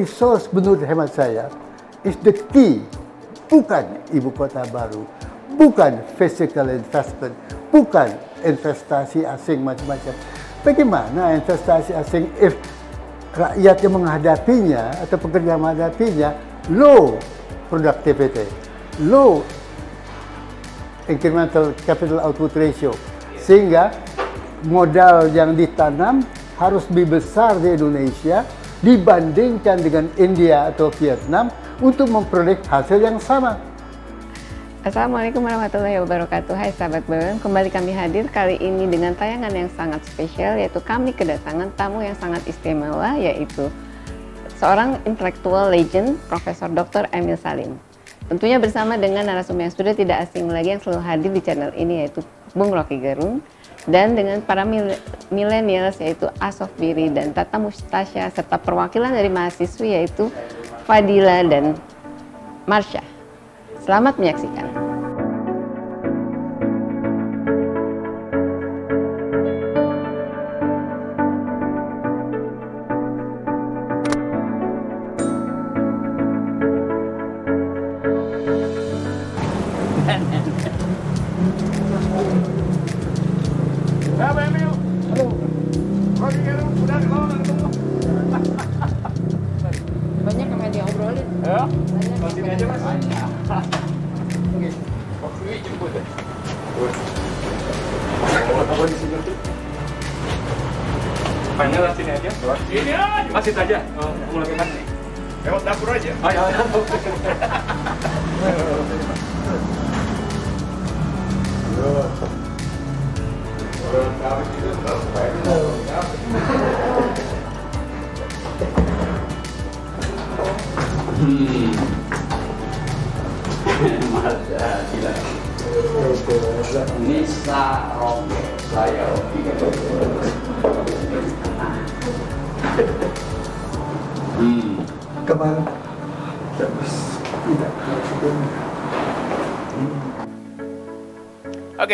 resource menurut hemat saya is the key. Bukan ibu kota baru, bukan physical investment, bukan investasi asing macam-macam. Bagaimana investasi asing if rakyat yang menghadapinya atau pekerja menghadapinya low productivity, low incremental capital output ratio, sehingga modal yang ditanam harus lebih besar di Indonesia dibandingkan dengan India atau Vietnam untuk memperoleh hasil yang sama. Assalamualaikum warahmatullahi wabarakatuh Hai sahabat BWM, kembali kami hadir kali ini dengan tayangan yang sangat spesial yaitu kami kedatangan tamu yang sangat istimewa yaitu seorang intelektual legend Profesor Dr. Emil Salim Tentunya bersama dengan narasumber yang sudah tidak asing lagi yang selalu hadir di channel ini yaitu Bung Rocky Gerung dan dengan para milenials yaitu Asof Biri dan Tata Mustasya serta perwakilan dari mahasiswi yaitu Fadila dan Marsha. Selamat menyaksikan.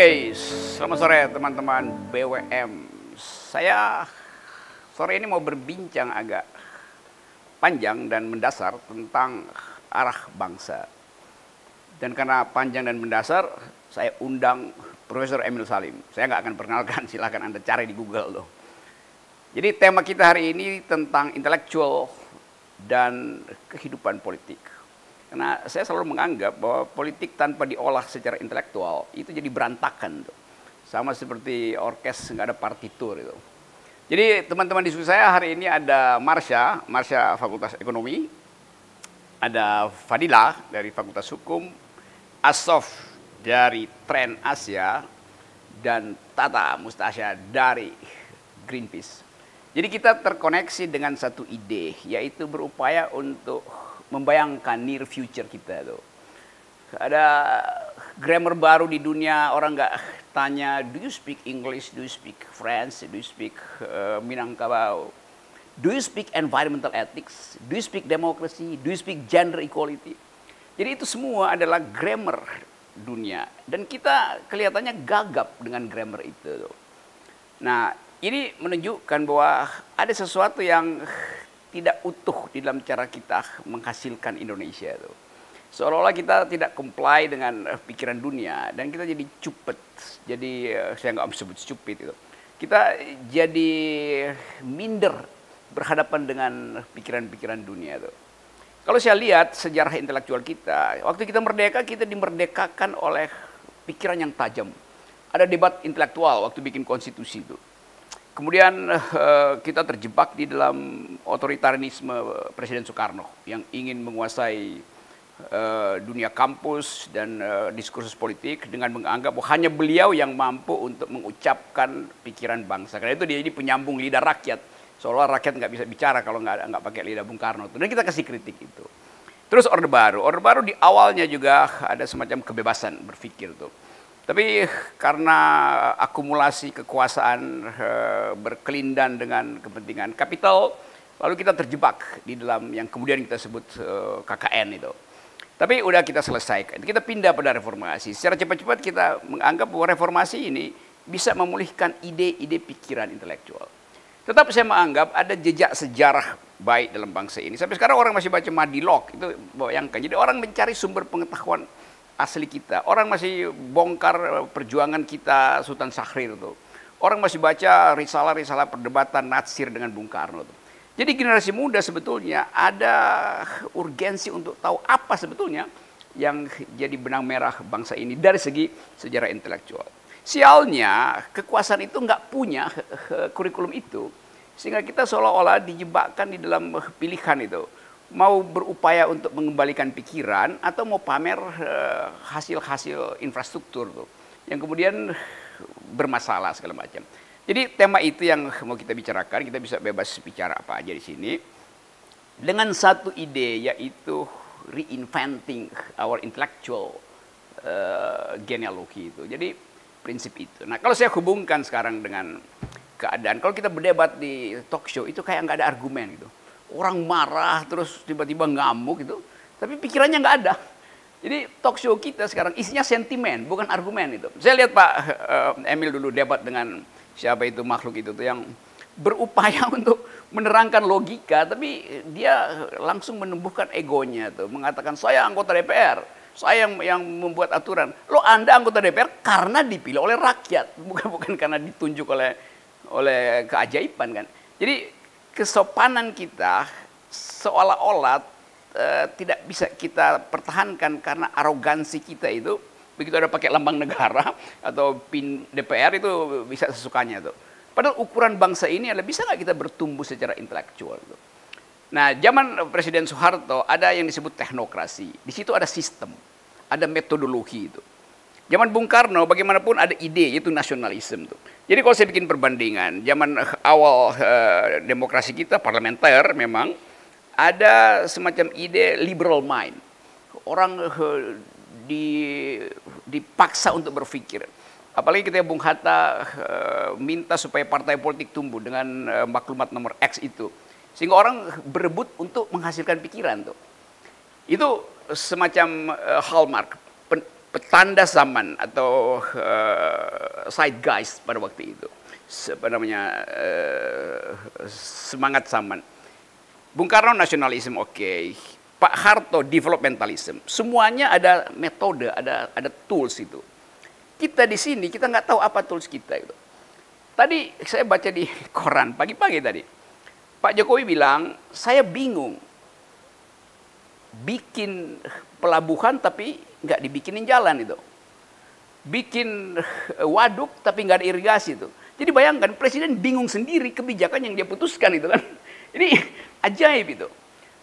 Oke, selamat sore teman-teman BWM. Saya sore ini mau berbincang agak panjang dan mendasar tentang arah bangsa. Dan karena panjang dan mendasar, saya undang Profesor Emil Salim. Saya nggak akan perkenalkan, silahkan Anda cari di Google loh. Jadi tema kita hari ini tentang intelektual dan kehidupan politik. Karena saya selalu menganggap bahwa politik tanpa diolah secara intelektual itu jadi berantakan tuh. Sama seperti orkes nggak ada partitur itu. Jadi teman-teman diskusi saya hari ini ada Marsha, Marsha Fakultas Ekonomi, ada Fadila dari Fakultas Hukum, Asof dari Tren Asia, dan Tata Mustasya dari Greenpeace. Jadi kita terkoneksi dengan satu ide, yaitu berupaya untuk membayangkan near future kita tuh. Ada grammar baru di dunia orang nggak tanya do you speak English, do you speak French, do you speak uh, Minangkabau, do you speak environmental ethics, do you speak democracy, do you speak gender equality. Jadi itu semua adalah grammar dunia dan kita kelihatannya gagap dengan grammar itu. Nah ini menunjukkan bahwa ada sesuatu yang tidak utuh di dalam cara kita menghasilkan Indonesia itu. Seolah-olah kita tidak comply dengan uh, pikiran dunia dan kita jadi cupet. Jadi uh, saya nggak sebut stupid itu. Kita jadi minder berhadapan dengan pikiran-pikiran dunia itu. Kalau saya lihat sejarah intelektual kita, waktu kita merdeka kita dimerdekakan oleh pikiran yang tajam. Ada debat intelektual waktu bikin konstitusi itu Kemudian uh, kita terjebak di dalam otoritarianisme Presiden Soekarno yang ingin menguasai uh, dunia kampus dan uh, diskursus politik dengan menganggap bahwa hanya beliau yang mampu untuk mengucapkan pikiran bangsa. Karena itu dia ini penyambung lidah rakyat. Seolah rakyat nggak bisa bicara kalau nggak nggak pakai lidah Bung Karno. Dan kita kasih kritik itu. Terus Orde Baru. Orde Baru di awalnya juga ada semacam kebebasan berpikir tuh tapi karena akumulasi kekuasaan e, berkelindan dengan kepentingan kapital, lalu kita terjebak di dalam yang kemudian kita sebut eh, KKN itu. Tapi udah kita selesaikan, kita pindah pada reformasi. Secara cepat-cepat kita menganggap bahwa reformasi ini bisa memulihkan ide-ide pikiran intelektual. Tetap saya menganggap ada jejak sejarah baik dalam bangsa ini. Sampai sekarang orang masih baca Madilog, itu bayangkan. Jadi orang mencari sumber pengetahuan asli kita. Orang masih bongkar eh, perjuangan kita Sultan Syahrir itu. Orang masih baca risalah-risalah perdebatan Natsir dengan Bung Karno. Itu. Jadi generasi muda sebetulnya ada urgensi untuk tahu apa sebetulnya yang jadi benang merah bangsa ini dari segi sejarah intelektual. Sialnya kekuasaan itu nggak punya kurikulum itu sehingga kita seolah-olah dijebakkan di dalam pilihan itu mau berupaya untuk mengembalikan pikiran atau mau pamer eh, hasil-hasil infrastruktur tuh yang kemudian bermasalah segala macam. Jadi tema itu yang mau kita bicarakan, kita bisa bebas bicara apa aja di sini dengan satu ide yaitu reinventing our intellectual uh, genealogy itu. Jadi prinsip itu. Nah kalau saya hubungkan sekarang dengan keadaan. Kalau kita berdebat di talk show itu kayak nggak ada argumen gitu. Orang marah terus tiba-tiba ngamuk gitu, tapi pikirannya nggak ada. Jadi talk show kita sekarang isinya sentimen, bukan argumen itu. Saya lihat Pak uh, Emil dulu debat dengan siapa itu makhluk itu tuh yang berupaya untuk menerangkan logika, tapi dia langsung menumbuhkan egonya tuh, mengatakan saya anggota DPR, saya yang yang membuat aturan. Lo Anda anggota DPR karena dipilih oleh rakyat, bukan bukan karena ditunjuk oleh oleh keajaiban kan. Jadi kesopanan kita seolah-olah uh, tidak bisa kita pertahankan karena arogansi kita itu begitu ada pakai lambang negara atau pin DPR itu bisa sesukanya tuh. Padahal ukuran bangsa ini adalah bisa nggak kita bertumbuh secara intelektual tuh. Nah, zaman Presiden Soeharto ada yang disebut teknokrasi. Di situ ada sistem, ada metodologi itu. Zaman Bung Karno bagaimanapun ada ide yaitu nasionalisme tuh. Jadi kalau saya bikin perbandingan, zaman awal uh, demokrasi kita parlementer memang ada semacam ide liberal mind. Orang uh, di, dipaksa untuk berpikir. Apalagi kita Bung Hatta uh, minta supaya partai politik tumbuh dengan uh, maklumat nomor X itu. Sehingga orang berebut untuk menghasilkan pikiran tuh. Itu semacam uh, hallmark petanda zaman atau uh, side guys pada waktu itu. Namanya uh, semangat zaman. Bung Karno nasionalisme oke, okay. Pak Harto developmentalism. Semuanya ada metode, ada ada tools itu. Kita di sini kita nggak tahu apa tools kita itu. Tadi saya baca di koran pagi-pagi tadi. Pak Jokowi bilang, saya bingung bikin pelabuhan tapi nggak dibikinin jalan itu. Bikin waduk tapi nggak ada irigasi itu. Jadi bayangkan presiden bingung sendiri kebijakan yang dia putuskan itu kan. Ini ajaib itu.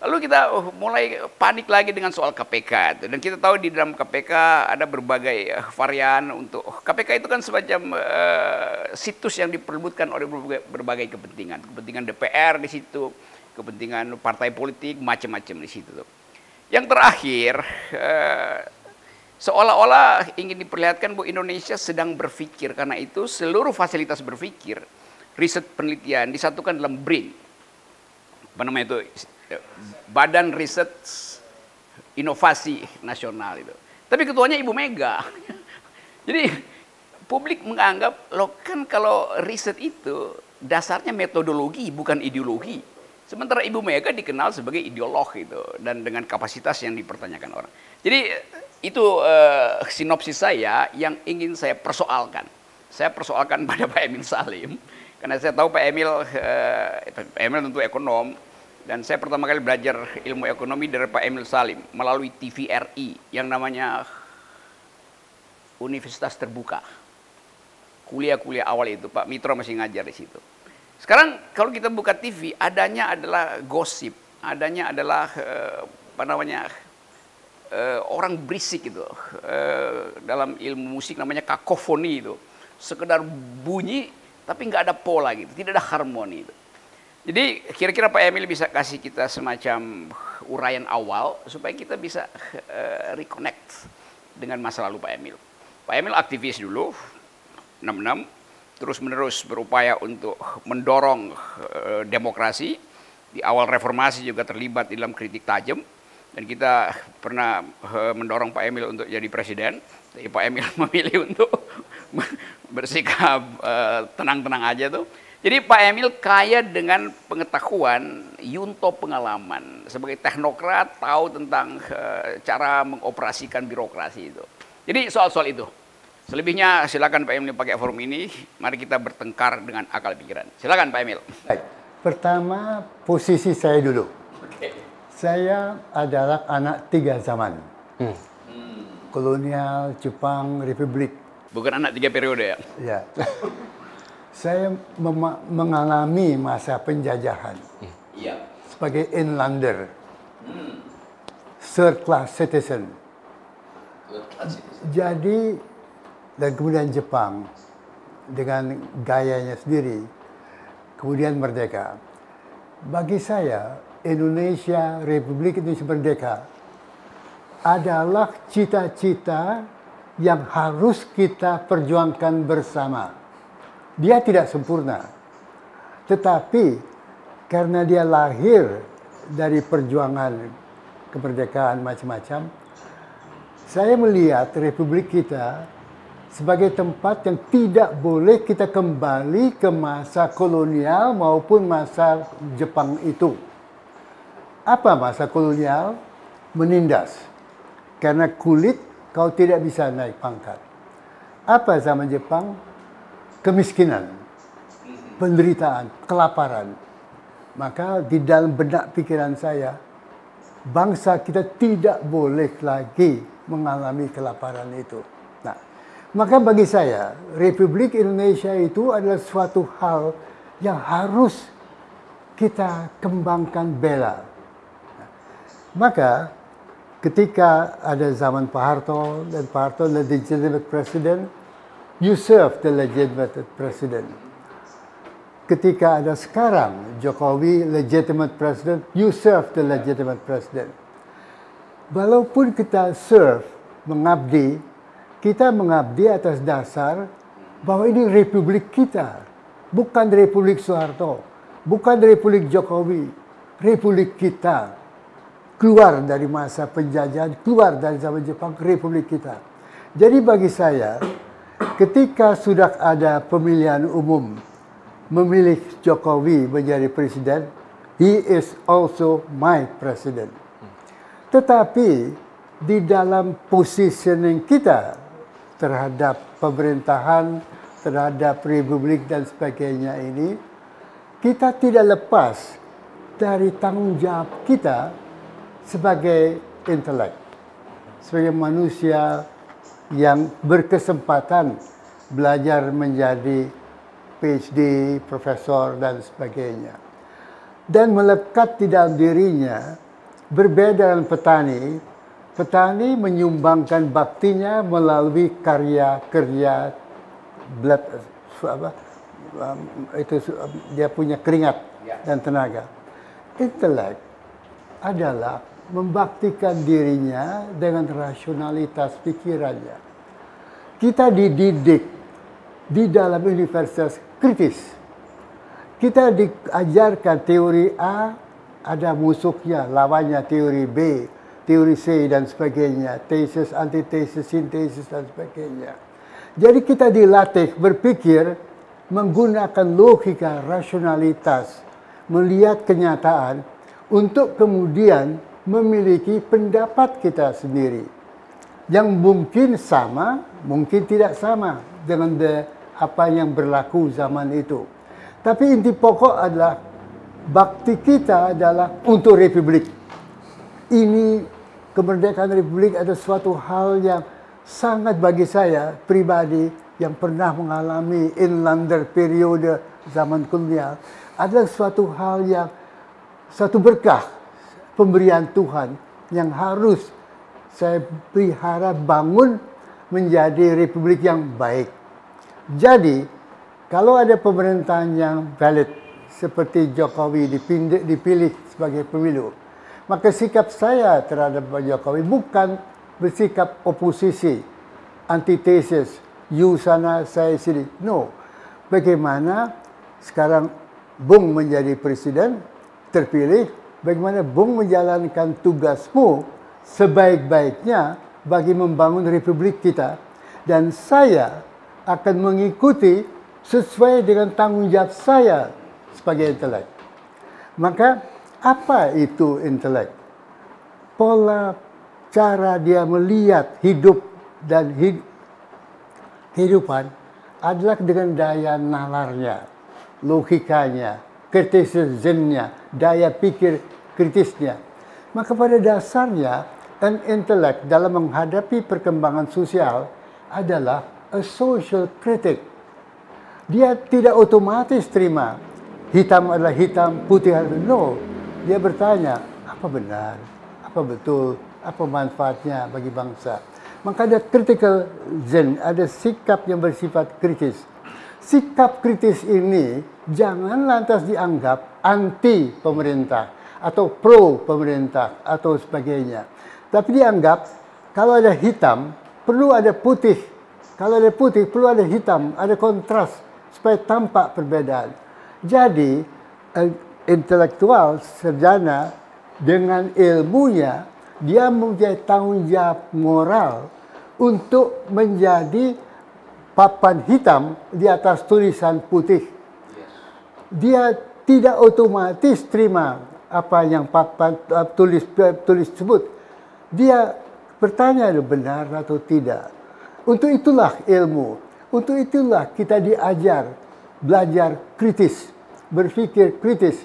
Lalu kita oh, mulai panik lagi dengan soal KPK itu. Dan kita tahu di dalam KPK ada berbagai eh, varian untuk KPK itu kan semacam uh, situs yang diperbutkan oleh berbagai, berbagai kepentingan. Kepentingan DPR di situ, kepentingan partai politik, macam-macam di situ. Yang terakhir, uh, Seolah-olah ingin diperlihatkan bahwa Indonesia sedang berpikir karena itu seluruh fasilitas berpikir, riset penelitian disatukan dalam BRIN. Apa namanya itu? Badan Riset Inovasi Nasional itu. Tapi ketuanya Ibu Mega. Jadi publik menganggap loh kan kalau riset itu dasarnya metodologi bukan ideologi. Sementara Ibu Mega dikenal sebagai ideolog itu dan dengan kapasitas yang dipertanyakan orang. Jadi itu uh, sinopsis saya yang ingin saya persoalkan. Saya persoalkan pada Pak Emil Salim, karena saya tahu Pak Emil, uh, Pak Emil tentu ekonom, dan saya pertama kali belajar ilmu ekonomi dari Pak Emil Salim melalui TVRI yang namanya Universitas Terbuka. Kuliah-kuliah awal itu, Pak Mitro masih ngajar di situ. Sekarang kalau kita buka TV, adanya adalah gosip, adanya adalah uh, apa namanya uh, orang berisik itu uh, dalam ilmu musik namanya kakofoni itu. Sekedar bunyi tapi nggak ada pola gitu tidak ada harmoni itu. Jadi kira-kira Pak Emil bisa kasih kita semacam uraian awal supaya kita bisa uh, reconnect dengan masa lalu Pak Emil. Pak Emil aktivis dulu 66 terus menerus berupaya untuk mendorong uh, demokrasi. Di awal reformasi juga terlibat dalam kritik tajam dan kita pernah uh, mendorong Pak Emil untuk jadi presiden, tapi Pak Emil memilih untuk bersikap tenang-tenang uh, aja tuh. Jadi Pak Emil kaya dengan pengetahuan, yunto pengalaman. Sebagai teknokrat tahu tentang uh, cara mengoperasikan birokrasi itu. Jadi soal-soal itu. Selebihnya silakan Pak Emil pakai forum ini. Mari kita bertengkar dengan akal pikiran. Silakan Pak Emil. Baik. Pertama, posisi saya dulu. Saya adalah anak tiga zaman. Hmm. Kolonial, Jepang, Republik. Bukan anak tiga periode ya? Ya. saya mengalami masa penjajahan ya. sebagai inlander, hmm. third class citizen. Jadi dan kemudian Jepang dengan gayanya sendiri, kemudian merdeka. Bagi saya, Indonesia, Republik Indonesia Merdeka adalah cita-cita yang harus kita perjuangkan bersama dia tidak sempurna. Tetapi karena dia lahir dari perjuangan kemerdekaan macam-macam, saya melihat republik kita sebagai tempat yang tidak boleh kita kembali ke masa kolonial maupun masa Jepang itu. Apa masa kolonial? Menindas. Karena kulit kau tidak bisa naik pangkat. Apa zaman Jepang? kemiskinan, penderitaan, kelaparan. Maka di dalam benak pikiran saya, bangsa kita tidak boleh lagi mengalami kelaparan itu. Nah, maka bagi saya, Republik Indonesia itu adalah suatu hal yang harus kita kembangkan bela. Maka ketika ada zaman Pak Harto dan Pak Harto adalah legitimate president, you serve the legitimate president. Ketika ada sekarang Jokowi legitimate president, you serve the legitimate president. Walaupun kita serve, mengabdi, kita mengabdi atas dasar bahwa ini republik kita, bukan republik Soeharto, bukan republik Jokowi, republik kita. Keluar dari masa penjajahan, keluar dari zaman Jepang, republik kita. Jadi bagi saya, ketika sudah ada pemilihan umum memilih Jokowi menjadi presiden, he is also my president. Tetapi di dalam positioning kita terhadap pemerintahan, terhadap republik dan sebagainya ini, kita tidak lepas dari tanggung jawab kita sebagai intelek, sebagai manusia yang berkesempatan belajar menjadi PhD, profesor, dan sebagainya. Dan melekat di dalam dirinya, berbeda dengan petani, petani menyumbangkan baktinya melalui karya-karya blood, apa, um, itu dia punya keringat ya. dan tenaga. Intelek adalah membaktikan dirinya dengan rasionalitas pikirannya. Kita dididik di dalam universitas kritis. Kita diajarkan teori A, ada musuhnya, lawannya teori B, teori C dan sebagainya, tesis, antitesis, sintesis dan sebagainya. Jadi kita dilatih berpikir menggunakan logika rasionalitas, melihat kenyataan untuk kemudian memiliki pendapat kita sendiri yang mungkin sama, mungkin tidak sama dengan the, apa yang berlaku zaman itu. Tapi inti pokok adalah bakti kita adalah untuk republik. Ini kemerdekaan republik adalah suatu hal yang sangat bagi saya pribadi yang pernah mengalami inlander periode zaman kolonial adalah suatu hal yang satu berkah pemberian Tuhan yang harus saya pelihara bangun menjadi republik yang baik. Jadi, kalau ada pemerintahan yang valid seperti Jokowi dipilih, dipilih sebagai pemilu, maka sikap saya terhadap Pak Jokowi bukan bersikap oposisi, antitesis, you sana, saya sini. No. Bagaimana sekarang Bung menjadi presiden, terpilih, bagaimana Bung menjalankan tugasmu sebaik-baiknya bagi membangun republik kita dan saya akan mengikuti sesuai dengan tanggung jawab saya sebagai intelek. Maka apa itu intelek? Pola cara dia melihat hidup dan hid kehidupan adalah dengan daya nalarnya, logikanya, kritisismnya, daya pikir kritisnya. Maka pada dasarnya, an intelek dalam menghadapi perkembangan sosial adalah a social critic. Dia tidak otomatis terima hitam adalah hitam, putih adalah no. Dia bertanya, apa benar, apa betul, apa manfaatnya bagi bangsa. Maka ada critical zen, ada sikap yang bersifat kritis. Sikap kritis ini jangan lantas dianggap anti pemerintah atau pro pemerintah atau sebagainya. Tapi dianggap kalau ada hitam perlu ada putih. Kalau ada putih perlu ada hitam, ada kontras supaya tampak perbedaan. Jadi eh, intelektual sarjana dengan ilmunya dia mempunyai tanggung jawab moral untuk menjadi papan hitam di atas tulisan putih. Dia tidak otomatis terima apa yang papan uh, tulis tulis sebut. Dia bertanya benar atau tidak. Untuk itulah ilmu. Untuk itulah kita diajar belajar kritis, berpikir kritis.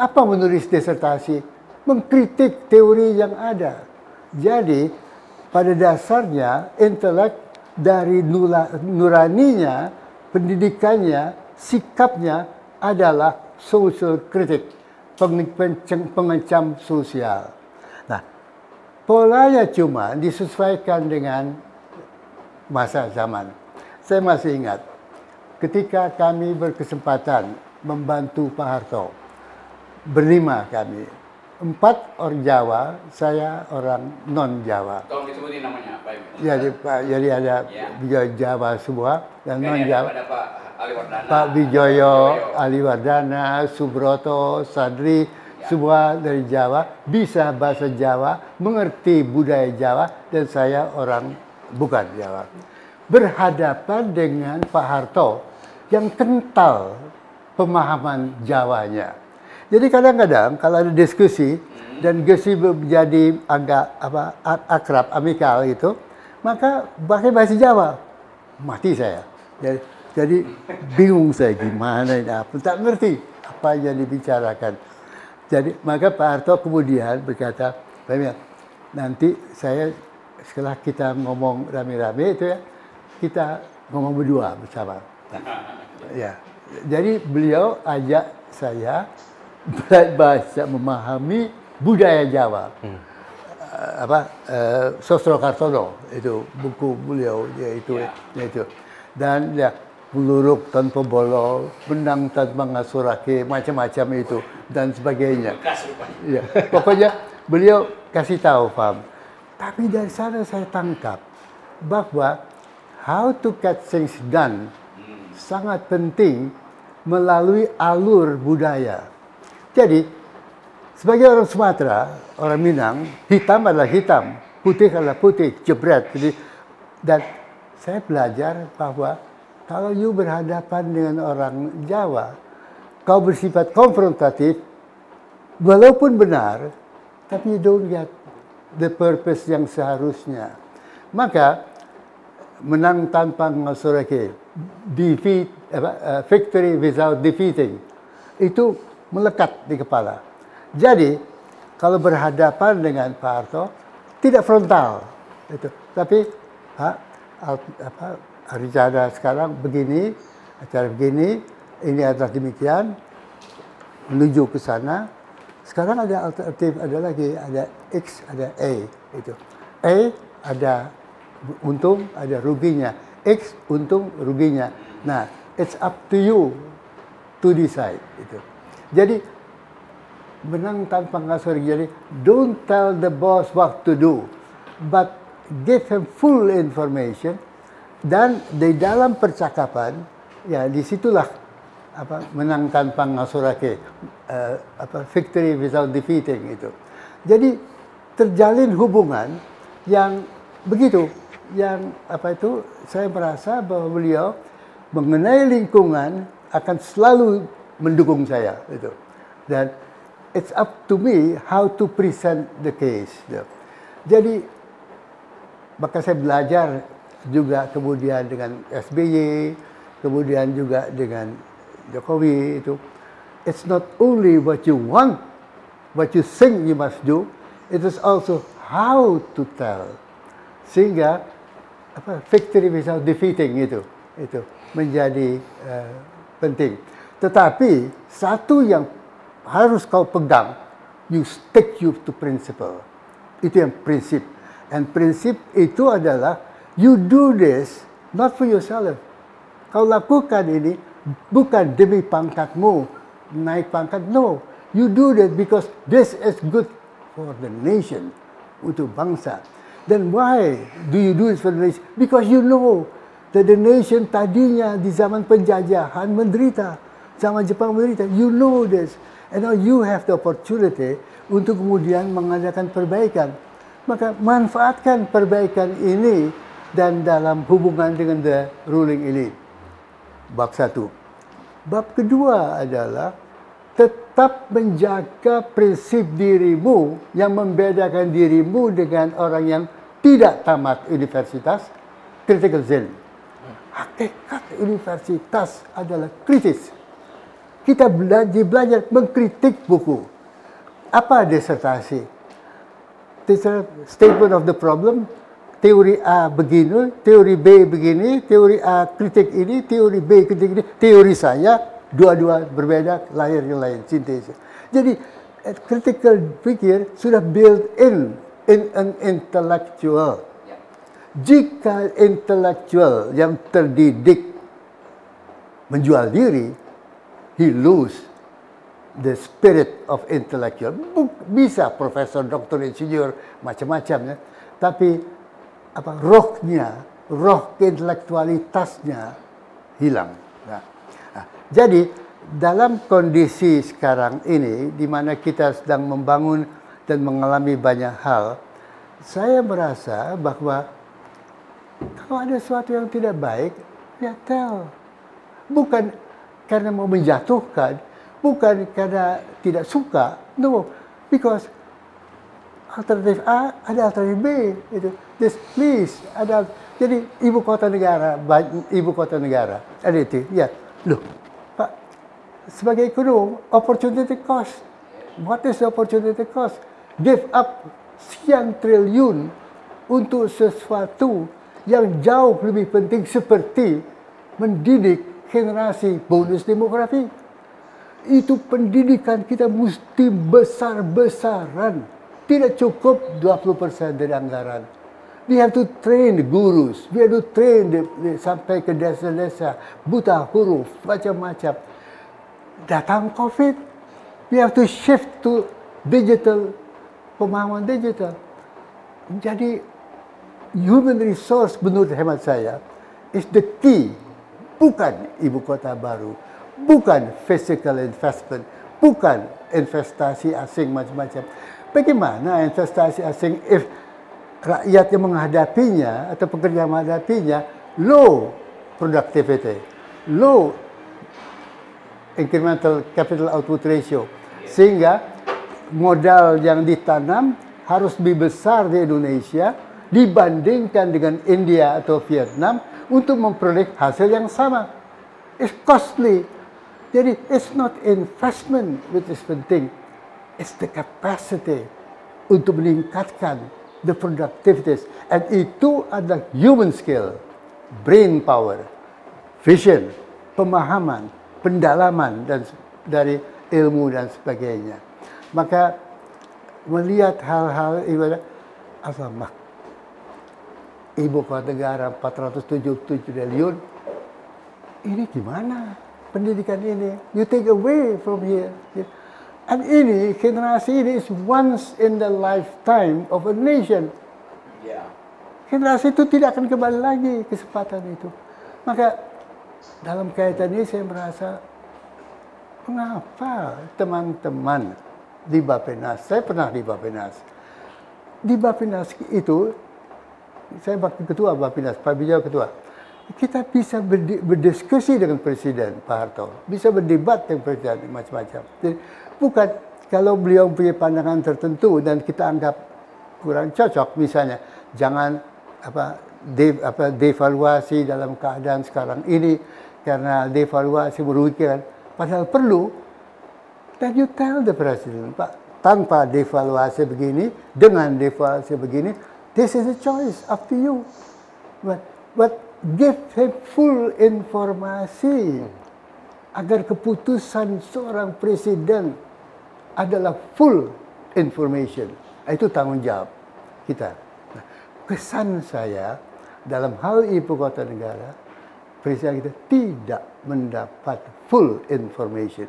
Apa menulis disertasi? mengkritik teori yang ada. Jadi pada dasarnya intelek dari nuraninya, pendidikannya, sikapnya adalah social critic, pengecam sosial. Nah, polanya cuma disesuaikan dengan masa zaman. Saya masih ingat ketika kami berkesempatan membantu Pak Harto, berlima kami, empat orang Jawa, saya orang non Jawa. Tolong disebutin namanya Pak Jadi Pak, jadi ada ya. Jawa semua dan non Jawa. Ada Pak Aliwardana, Pak Wijoyo, Aliwardana, Subroto, Sadri, ya. semua dari Jawa, bisa bahasa Jawa, mengerti budaya Jawa, dan saya orang bukan Jawa. Berhadapan dengan Pak Harto yang kental pemahaman Jawanya jadi kadang-kadang kalau ada diskusi dan diskusi menjadi agak apa akrab, amikal itu, maka pakai bahasa Jawa. Mati saya. Jadi, jadi bingung saya gimana ini apa, tak ngerti apa yang dibicarakan. Jadi maka Pak Harto kemudian berkata, nanti saya setelah kita ngomong rame-rame itu ya, kita ngomong berdua bersama. Nah, ya, jadi beliau ajak saya bahasa memahami budaya Jawa. Hmm. Uh, apa uh, Sosro Kartono itu buku beliau yaitu ya. yaitu dan ya peluruk tanpa bolol, benang tanpa ngasurake, macam-macam itu dan sebagainya. Ya, pokoknya beliau kasih tahu paham. Tapi dari sana saya tangkap bahwa how to get things done sangat penting melalui alur budaya. Jadi, sebagai orang Sumatera, orang Minang, hitam adalah hitam, putih adalah putih, jebret. Jadi, dan saya belajar bahwa kalau you berhadapan dengan orang Jawa, kau bersifat konfrontatif, walaupun benar, tapi you don't get the purpose yang seharusnya. Maka, menang tanpa ngasurake, defeat, uh, victory without defeating, itu melekat di kepala. Jadi kalau berhadapan dengan Pak Harto tidak frontal, itu. Tapi ha, apa, rencana sekarang begini, acara begini, ini adalah demikian, menuju ke sana. Sekarang ada alternatif, ada lagi, ada X, ada A. Itu. A ada untung, ada ruginya. X untung, ruginya. Nah, it's up to you to decide. Itu. Jadi menang tanpa ngasur jadi don't tell the boss what to do but give him full information dan di dalam percakapan ya di situlah apa menang tanpa ngasurake uh, apa victory without defeating itu jadi terjalin hubungan yang begitu yang apa itu saya merasa bahwa beliau mengenai lingkungan akan selalu mendukung saya itu. Dan it's up to me how to present the case. Gitu. Jadi maka saya belajar juga kemudian dengan SBY, kemudian juga dengan Jokowi itu. It's not only what you want, what you think you must do, it is also how to tell. Sehingga apa, victory without defeating itu itu menjadi uh, penting. Tetapi satu yang harus kau pegang, you stick you to principle. Itu yang prinsip. And prinsip itu adalah you do this not for yourself. Kau lakukan ini bukan demi pangkatmu, naik pangkat. No, you do that because this is good for the nation, untuk bangsa. Then why do you do it for the nation? Because you know that the nation tadinya di zaman penjajahan menderita. Zaman Jepang menderita. You know this. And now you have the opportunity untuk kemudian mengadakan perbaikan. Maka manfaatkan perbaikan ini dan dalam hubungan dengan the ruling elite. Bab satu. Bab kedua adalah tetap menjaga prinsip dirimu yang membedakan dirimu dengan orang yang tidak tamat universitas, critical zen. Hakikat universitas adalah kritis. Kita belajar, belajar mengkritik buku. Apa disertasi? Statement of the problem, teori A begini, teori B begini, teori A kritik ini, teori B kritik ini, teori saya, dua-dua berbeda, lahir yang lain, sintesis. Jadi eh, critical pikir sudah built in in an intellectual. Jika intellectual yang terdidik menjual diri, he lose the spirit of intellectual. Bisa profesor, doktor, insinyur, macam-macam ya. Tapi apa rohnya, roh intelektualitasnya hilang. Jadi dalam kondisi sekarang ini di mana kita sedang membangun dan mengalami banyak hal, saya merasa bahwa kalau ada sesuatu yang tidak baik, ya tell. Bukan karena mau menjatuhkan, bukan karena tidak suka, no, because alternatif A ada alternatif B itu this please ada jadi ibu kota negara ibu kota negara ada itu ya loh sebagai ekonom, opportunity cost. What is the opportunity cost? Give up sekian triliun untuk sesuatu yang jauh lebih penting seperti mendidik generasi bonus demografi. Itu pendidikan kita mesti besar-besaran. Tidak cukup 20% dari anggaran. We have to train the gurus. We have to train the, the, sampai ke desa-desa. Buta huruf, macam-macam datang COVID. We have to shift to digital, pemahaman digital. Jadi human resource menurut hemat saya is the key. Bukan ibu kota baru, bukan physical investment, bukan investasi asing macam-macam. Bagaimana investasi asing if rakyat yang menghadapinya atau pekerja menghadapinya low productivity, low incremental capital output ratio. Sehingga modal yang ditanam harus lebih besar di Indonesia dibandingkan dengan India atau Vietnam untuk memperoleh hasil yang sama. It's costly. Jadi it's not investment which is penting. It's the capacity untuk meningkatkan the productivities. And itu adalah human skill, brain power, vision, pemahaman, pendalaman dan dari ilmu dan sebagainya. Maka melihat hal-hal ibadah apa ibu kota negara 477 triliun ini gimana pendidikan ini you take away from here and ini generasi ini is once in the lifetime of a nation. Generasi itu tidak akan kembali lagi kesempatan itu. Maka dalam kaitan ini saya merasa mengapa teman-teman di Bapenas, saya pernah di Bapenas, di Bapenas itu saya waktu ketua Bapenas, Pak Bijau ketua, kita bisa berdiskusi dengan Presiden Pak Harto, bisa berdebat dengan Presiden macam-macam. Jadi bukan kalau beliau punya pandangan tertentu dan kita anggap kurang cocok, misalnya jangan apa, de, apa devaluasi dalam keadaan sekarang ini karena devaluasi merugikan, padahal perlu. Then you tell the president, Pak, tanpa devaluasi begini, dengan devaluasi begini, this is a choice up to you. But, but give him full informasi agar keputusan seorang presiden adalah full information. Itu tanggung jawab kita. Nah, kesan saya dalam hal ibu kota negara, presiden kita tidak mendapat full information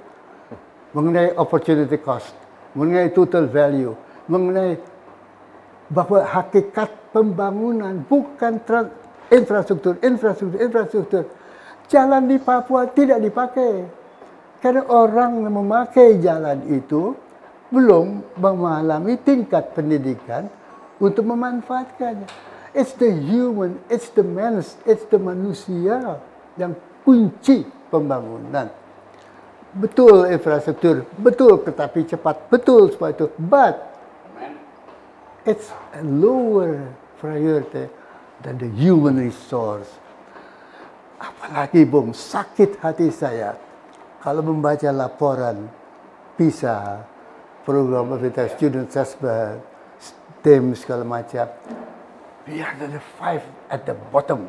mengenai opportunity cost, mengenai total value, mengenai bahwa hakikat pembangunan bukan infrastruktur, infrastruktur, infrastruktur. Jalan di Papua tidak dipakai. Karena orang yang memakai jalan itu belum mengalami tingkat pendidikan untuk memanfaatkannya. It's the human, it's the man, it's the manusia yang kunci pembangunan. Betul infrastruktur, betul kereta api cepat, betul semua itu. But it's a lower priority than the human resource. Apalagi bung, sakit hati saya kalau membaca laporan PISA, program pemerintah student assessment, STEM segala macam. We are the five at the bottom.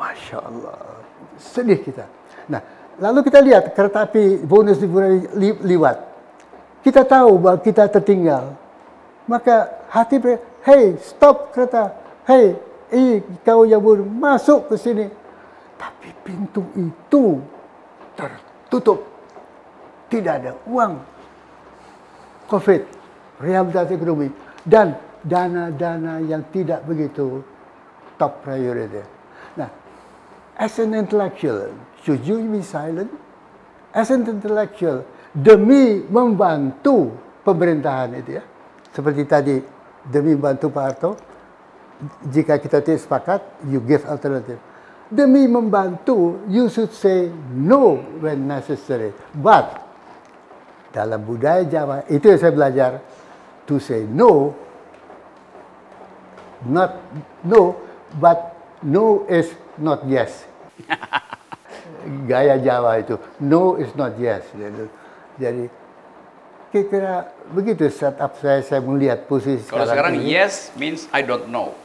Masya Allah. Sedih kita. Nah, lalu kita lihat kereta api bonus li, liwat. Kita tahu bahwa kita tertinggal. Maka hati ber, hey stop kereta, hey eh kau yang boleh masuk ke sini. Tapi pintu itu tertutup. Tidak ada uang. Covid, rehabilitasi ekonomi, dan dana-dana yang tidak begitu top priority. Nah, as an intellectual, should you be silent? As an intellectual, demi membantu pemerintahan itu ya, seperti tadi demi membantu Pak Harto, jika kita tidak sepakat, you give alternative. Demi membantu, you should say no when necessary. But, dalam budaya Jawa, itu yang saya belajar, to say no, not no, but no is not yes. Gaya Jawa itu, no is not yes. Jadi, kira-kira begitu setup saya, saya melihat posisi Kalau sekarang, sekarang yes means I don't know.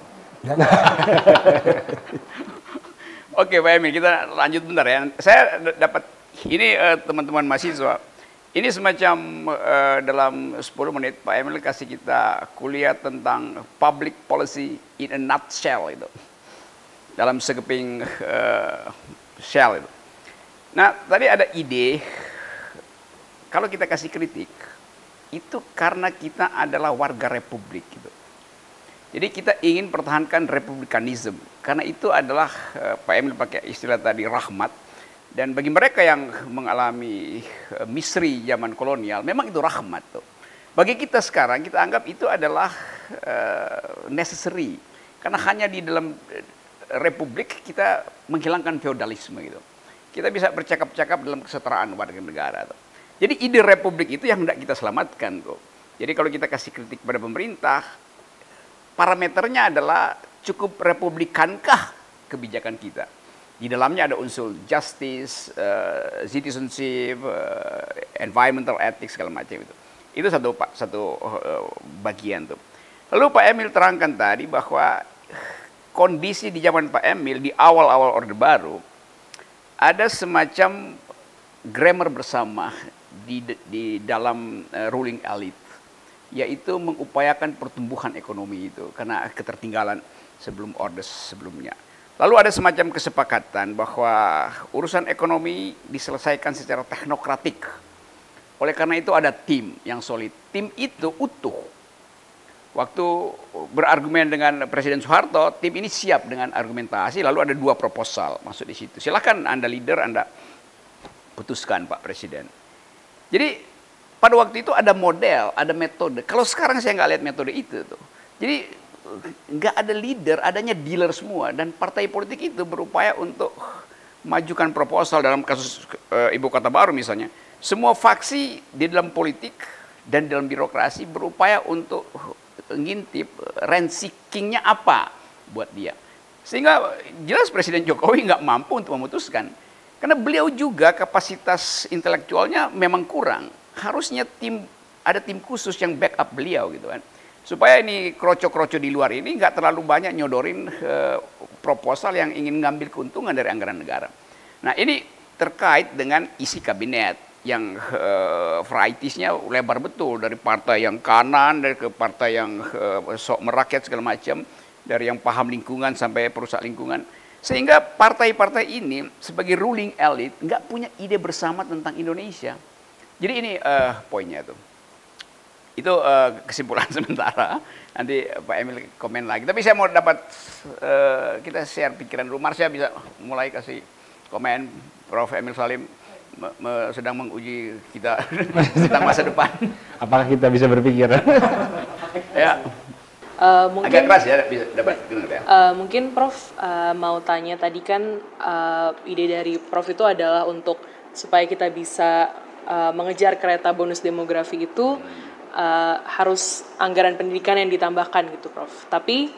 Oke Pak Emil, kita lanjut bentar ya. Saya dapat ini uh, teman-teman mahasiswa. Ini semacam uh, dalam 10 menit Pak Emil kasih kita kuliah tentang public policy in a nutshell itu. Dalam sekeping uh, shell itu. Nah, tadi ada ide kalau kita kasih kritik itu karena kita adalah warga republik gitu. Jadi kita ingin pertahankan republikanisme karena itu adalah uh, Pak Emil pakai istilah tadi rahmat dan bagi mereka yang mengalami uh, misteri zaman kolonial memang itu rahmat tuh. Bagi kita sekarang kita anggap itu adalah uh, necessary karena hanya di dalam republik kita menghilangkan feodalisme gitu. Kita bisa bercakap-cakap dalam kesetaraan warga negara tuh. Jadi ide republik itu yang hendak kita selamatkan kok. Jadi kalau kita kasih kritik pada pemerintah, parameternya adalah cukup republikankah kebijakan kita. Di dalamnya ada unsur justice, uh, citizenship, uh, environmental ethics segala macam itu. Itu satu satu uh, bagian tuh. Lalu Pak Emil terangkan tadi bahwa kondisi di zaman Pak Emil di awal-awal Orde Baru ada semacam grammar bersama di di dalam uh, ruling elite yaitu mengupayakan pertumbuhan ekonomi itu karena ketertinggalan sebelum orde sebelumnya. Lalu ada semacam kesepakatan bahwa urusan ekonomi diselesaikan secara teknokratik. Oleh karena itu ada tim yang solid. Tim itu utuh. Waktu berargumen dengan Presiden Soeharto, tim ini siap dengan argumentasi. Lalu ada dua proposal masuk di situ. Silahkan Anda leader, Anda putuskan Pak Presiden. Jadi pada waktu itu ada model, ada metode. Kalau sekarang saya nggak lihat metode itu tuh. Jadi nggak ada leader, adanya dealer semua dan partai politik itu berupaya untuk majukan proposal dalam kasus e, ibu kota baru misalnya. Semua faksi di dalam politik dan dalam birokrasi berupaya untuk ngintip rent seekingnya apa buat dia. Sehingga jelas Presiden Jokowi nggak mampu untuk memutuskan. Karena beliau juga kapasitas intelektualnya memang kurang. Harusnya tim ada tim khusus yang backup beliau gitu kan. Supaya ini kroco-kroco di luar ini nggak terlalu banyak nyodorin uh, proposal yang ingin ngambil keuntungan dari anggaran negara. Nah ini terkait dengan isi kabinet yang uh, lebar betul dari partai yang kanan dari ke partai yang uh, sok merakyat segala macam dari yang paham lingkungan sampai perusahaan lingkungan sehingga partai-partai ini sebagai ruling elite nggak punya ide bersama tentang Indonesia jadi ini uh, poinnya tuh itu uh, kesimpulan sementara nanti Pak Emil komen lagi tapi saya mau dapat uh, kita share pikiran dulu Marsha bisa mulai kasih komen Prof Emil Salim me, me, sedang menguji kita tentang masa depan. Apakah kita bisa berpikir? ya. Uh, mungkin, Agak keras ya, bisa dapat ya. Uh, mungkin Prof uh, mau tanya tadi kan uh, ide dari Prof itu adalah untuk supaya kita bisa uh, mengejar kereta bonus demografi itu uh, harus anggaran pendidikan yang ditambahkan gitu Prof. Tapi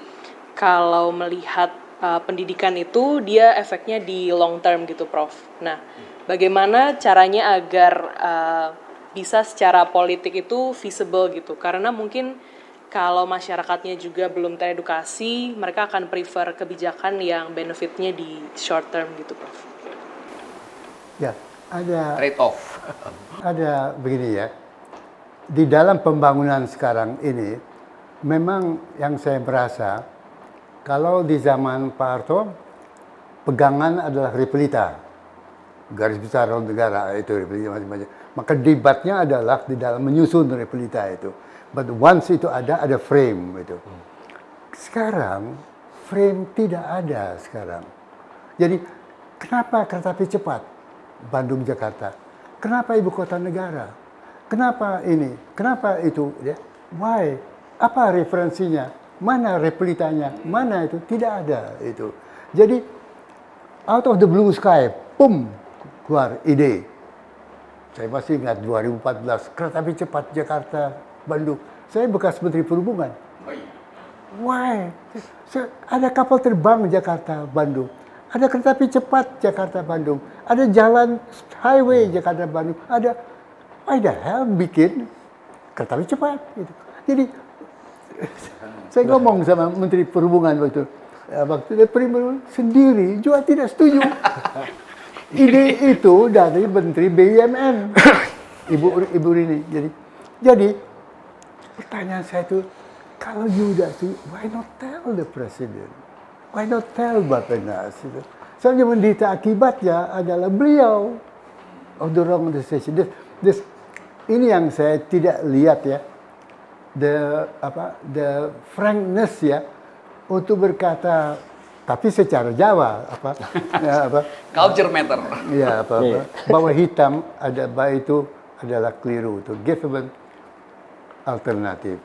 kalau melihat uh, pendidikan itu dia efeknya di long term gitu Prof. Nah, bagaimana caranya agar uh, bisa secara politik itu visible gitu karena mungkin kalau masyarakatnya juga belum teredukasi mereka akan prefer kebijakan yang benefitnya di short term gitu prof ya ada trade off ada begini ya di dalam pembangunan sekarang ini memang yang saya merasa kalau di zaman Pak Harto pegangan adalah repelita garis besar negara itu macam-macam. Maka debatnya adalah di dalam menyusun repelita itu. But once itu ada, ada frame itu. Sekarang frame tidak ada sekarang. Jadi kenapa kereta api cepat Bandung Jakarta? Kenapa ibu kota negara? Kenapa ini? Kenapa itu? Ya? Why? Apa referensinya? Mana repelitanya? Mana itu? Tidak ada itu. Jadi out of the blue sky, pum, keluar ide. Saya masih ingat 2014, kereta api cepat Jakarta Bandung. Saya bekas Menteri Perhubungan. Why? Ada kapal terbang Jakarta Bandung. Ada kereta api cepat Jakarta Bandung. Ada jalan highway Jakarta Bandung. Ada why the hell bikin kereta api cepat gitu. Jadi saya ngomong sama Menteri Perhubungan waktu waktu dia sendiri juga tidak setuju. ide itu dari Menteri BUMN, Ibu Ibu Rini. Jadi, jadi pertanyaan saya itu, kalau Yuda itu, why not tell the president? Why not tell Bapenas? Itu. Soalnya menderita akibatnya adalah beliau of the wrong decision. This, this, ini yang saya tidak lihat ya, the apa, the frankness ya, untuk berkata tapi secara Jawa apa ya, apa culture matter ya apa, apa iya. bahwa hitam ada baik itu adalah keliru itu given alternatif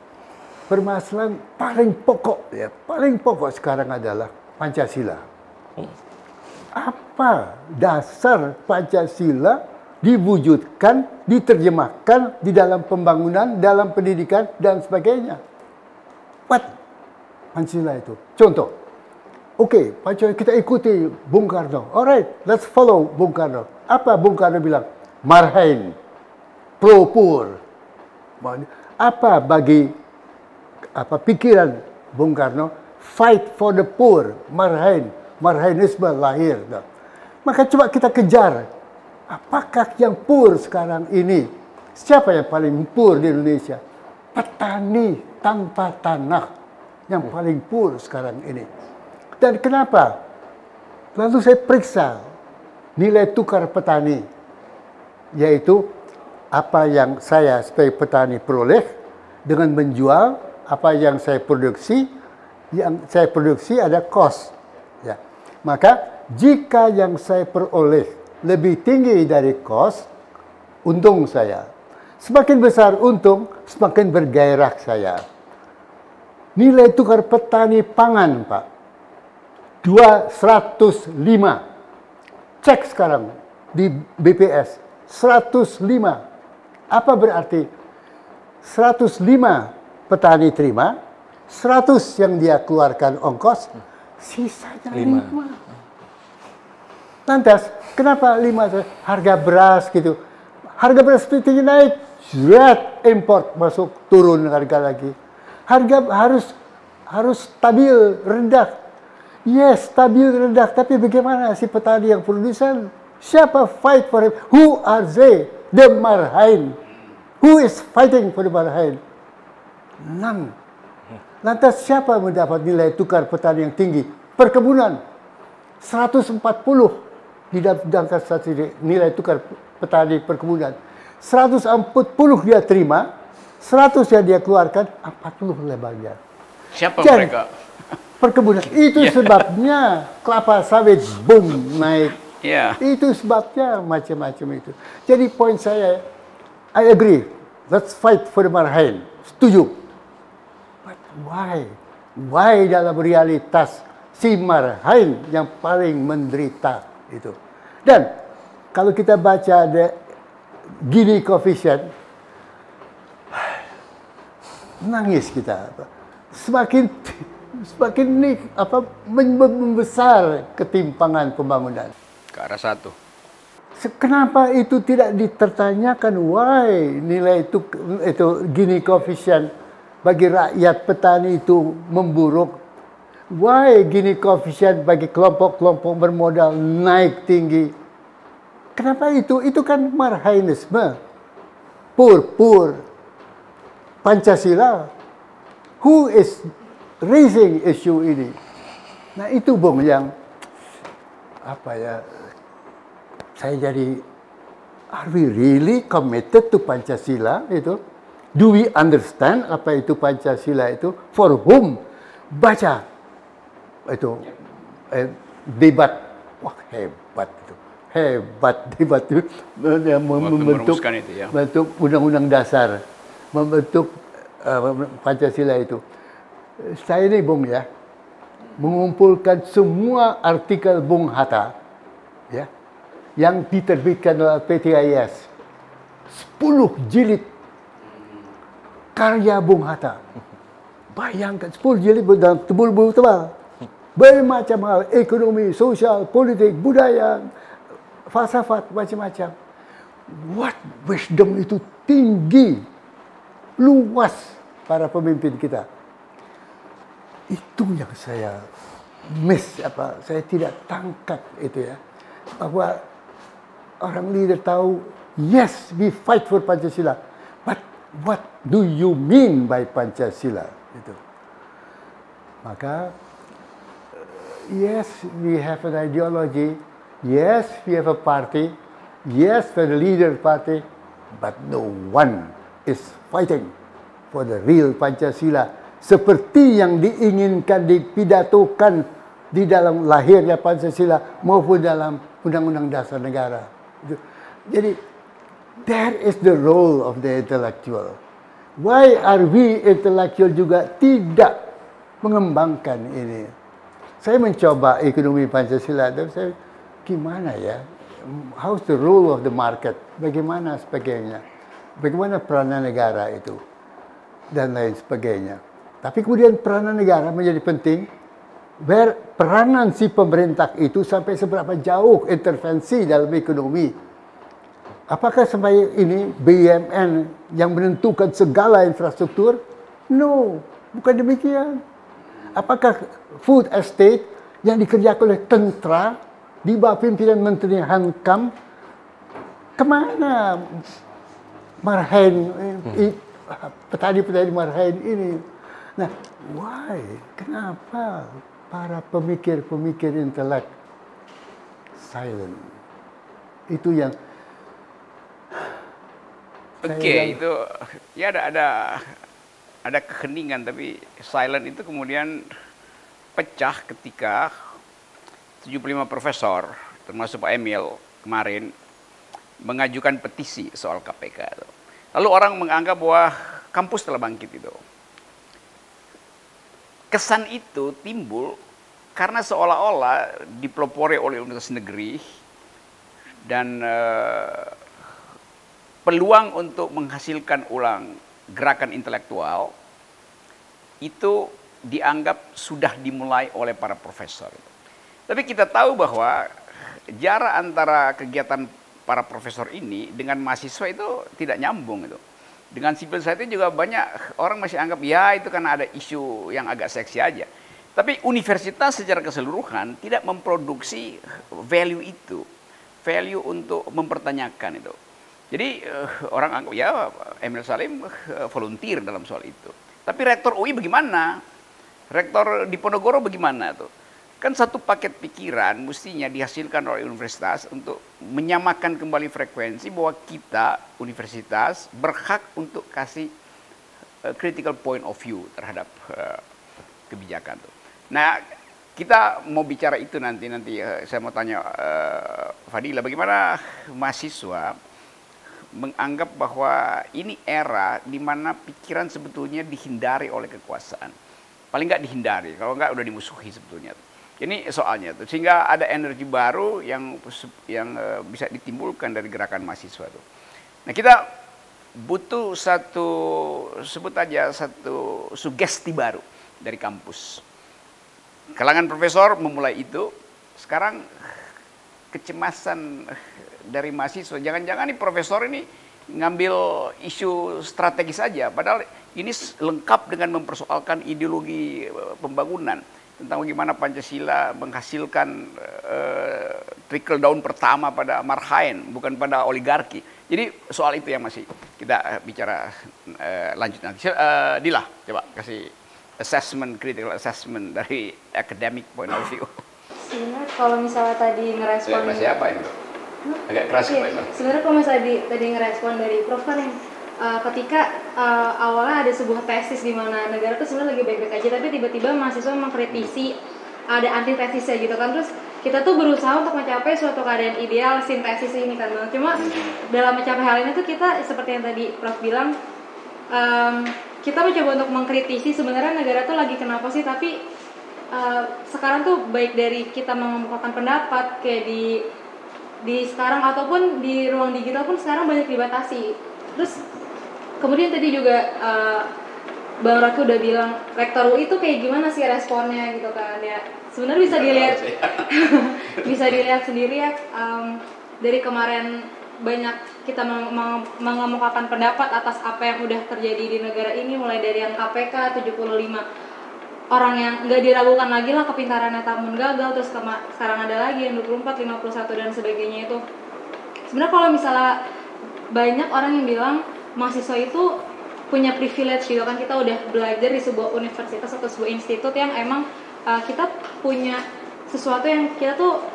permasalahan paling pokok ya paling pokok sekarang adalah Pancasila apa dasar Pancasila diwujudkan diterjemahkan di dalam pembangunan dalam pendidikan dan sebagainya what Pancasila itu contoh Oke, okay, kita ikuti Bung Karno. Alright, let's follow Bung Karno. Apa Bung Karno bilang? Marhain, pro pur. Apa bagi apa pikiran Bung Karno? Fight for the poor, marhain, marhainisme lahir. Maka coba kita kejar. Apakah yang pur sekarang ini? Siapa yang paling pur di Indonesia? Petani tanpa tanah yang paling pur sekarang ini. Dan kenapa? Lalu saya periksa nilai tukar petani, yaitu apa yang saya sebagai petani peroleh dengan menjual apa yang saya produksi, yang saya produksi ada cost. Ya. Maka jika yang saya peroleh lebih tinggi dari cost, untung saya. Semakin besar untung, semakin bergairah saya. Nilai tukar petani pangan, Pak. 205. Cek sekarang di BPS. 105. Apa berarti? 105 petani terima, 100 yang dia keluarkan ongkos, sisanya 5. Lantas, kenapa 5? Harga beras gitu. Harga beras tinggi naik, zret import masuk turun harga lagi. Harga harus harus stabil, rendah. Yes, stabil rendah, tapi bagaimana si petani yang produsen? Siapa fight for him? Who are they? The marhain. Who is fighting for the marhain? None. Lantas siapa mendapat nilai tukar petani yang tinggi? Perkebunan. 140 didapatkan nilai tukar petani perkebunan. 140 dia terima, 100 yang dia keluarkan, 40 lebarnya. Siapa Dan mereka? Perkebunan. Itu Ya. sebabnya kelapa sawit boom naik. Ya. Itu sebabnya macam-macam itu. Jadi poin saya, I agree. Let's fight for the marhain. Setuju. Why? Why dalam realitas si marhain yang paling menderita itu? Dan kalau kita baca the Gini coefficient, nangis kita. Semakin semakin ini apa membesar ketimpangan pembangunan. Ke arah satu. Kenapa itu tidak ditertanyakan why nilai itu itu Gini coefficient bagi rakyat petani itu memburuk? Why Gini coefficient bagi kelompok-kelompok bermodal naik tinggi? Kenapa itu? Itu kan marhainisme. Pur-pur. Pancasila. Who is raising issue ini? Nah itu Bung yang apa ya saya jadi are we really committed to Pancasila itu? Do we understand apa itu Pancasila itu? For whom? Baca. Itu eh, debat. Wah hebat itu. Hebat debat itu. Membentuk itu, ya. membentuk undang-undang dasar. Membentuk eh, Pancasila itu. Saya ini Bung ya mengumpulkan semua artikel Bung Hatta ya yang diterbitkan oleh PTIS 10 jilid karya Bung Hatta. Bayangkan 10 jilid dalam tebul-tebul tebal. Bermacam hal ekonomi sosial politik budaya falsafat macam-macam. What wisdom itu tinggi luas para pemimpin kita. Itu yang saya miss apa saya tidak tangkap itu ya. Bahwa orang leader tahu yes we fight for Pancasila what do you mean by Pancasila? Itu. Maka yes we have an ideology. Yes we have a party. Yes we are the leader party. But no one is fighting for the real Pancasila. Seperti yang diinginkan dipidatokan di dalam lahirnya Pancasila maupun dalam Undang-Undang Dasar Negara. Jadi there is the role of the intellectual. Why are we intellectual juga tidak mengembangkan ini? Saya mencoba ekonomi Pancasila dan saya gimana ya? How's the role of the market? Bagaimana sebagainya? Bagaimana peranan negara itu? Dan lain sebagainya. Tapi kemudian peranan negara menjadi penting. Ber, peranan si pemerintah itu sampai seberapa jauh intervensi dalam ekonomi. Apakah sampai ini BUMN yang menentukan segala infrastruktur? No, bukan demikian. Apakah food estate yang dikerjakan oleh tentara di bawah pimpinan Menteri Hankam ke mana marhain eh, i- petani-petani marhain ini? Nah, why? Kenapa para pemikir-pemikir intelek silent? Itu yang Oke, Saya- itu ya ada ada ada keheningan tapi silent itu kemudian pecah ketika 75 profesor termasuk Pak Emil kemarin mengajukan petisi soal KPK itu. Lalu orang menganggap bahwa kampus telah bangkit itu. kesan itu timbul karena seolah-olah dipelopori oleh universitas negeri dan uh, peluang untuk menghasilkan ulang gerakan intelektual itu dianggap sudah dimulai oleh para profesor. Tapi kita tahu bahwa jarak antara kegiatan para profesor ini dengan mahasiswa itu tidak nyambung itu. Dengan civil society juga banyak orang masih anggap ya itu karena ada isu yang agak seksi aja. Tapi universitas secara keseluruhan tidak memproduksi value itu, value untuk mempertanyakan itu. Jadi uh, orang anggap ya Emil Salim uh, volunteer dalam soal itu. Tapi rektor UI bagaimana? Rektor di Ponorogo bagaimana tuh? Kan satu paket pikiran mestinya dihasilkan oleh universitas untuk menyamakan kembali frekuensi bahwa kita universitas berhak untuk kasih uh, critical point of view terhadap uh, kebijakan tuh. Nah, kita mau bicara itu nanti nanti saya mau tanya uh, Fadila bagaimana mahasiswa menganggap bahwa ini era di mana pikiran sebetulnya dihindari oleh kekuasaan. Paling nggak dihindari, kalau nggak udah dimusuhi sebetulnya. Ini soalnya tuh, sehingga ada energi baru yang yang uh, bisa ditimbulkan dari gerakan mahasiswa tuh. Nah kita butuh satu sebut aja satu sugesti baru dari kampus. Kalangan profesor memulai itu. Sekarang kecemasan dari mahasiswa. Jangan-jangan nih profesor ini ngambil isu strategis saja, padahal ini lengkap dengan mempersoalkan ideologi eh, pembangunan tentang bagaimana Pancasila menghasilkan uh, trickle down pertama pada marhaen, bukan pada oligarki. Jadi soal itu yang masih kita bicara uh, lanjut nanti. Uh, Dila, coba kasih assessment, critical assessment dari academic point of view. Sebenarnya kalau misalnya tadi ngerespon... Ya, apa itu? Agak keras iya. sebenarnya kalau misalnya di, tadi ngerespon dari Prof kan yang uh, ketika uh, awalnya ada sebuah tesis di mana negara tuh sebenarnya lagi baik-baik aja tapi tiba-tiba mahasiswa mengkritisi ada antitesisnya gitu kan terus kita tuh berusaha untuk mencapai suatu keadaan ideal sintesis ini kan cuma hmm. dalam mencapai hal ini tuh kita seperti yang tadi Prof bilang um, kita mencoba untuk mengkritisi sebenarnya negara tuh lagi kenapa sih tapi uh, sekarang tuh baik dari kita mengemukakan pendapat kayak di di sekarang ataupun di ruang digital pun sekarang banyak dibatasi. Terus kemudian tadi juga uh, Bang Raki udah bilang rektor UI itu kayak gimana sih responnya gitu kan? Ya sebenarnya bisa dilihat bisa dilihat sendiri ya um, dari kemarin banyak kita mengemukakan pendapat atas apa yang udah terjadi di negara ini mulai dari yang KPK 75 orang yang nggak diragukan lagi lah kepintarannya tamun gagal terus kema- sekarang ada lagi yang 24, 51 dan sebagainya itu. Sebenarnya kalau misalnya banyak orang yang bilang mahasiswa itu punya privilege gitu kan kita udah belajar di sebuah universitas atau sebuah institut yang emang uh, kita punya sesuatu yang kita tuh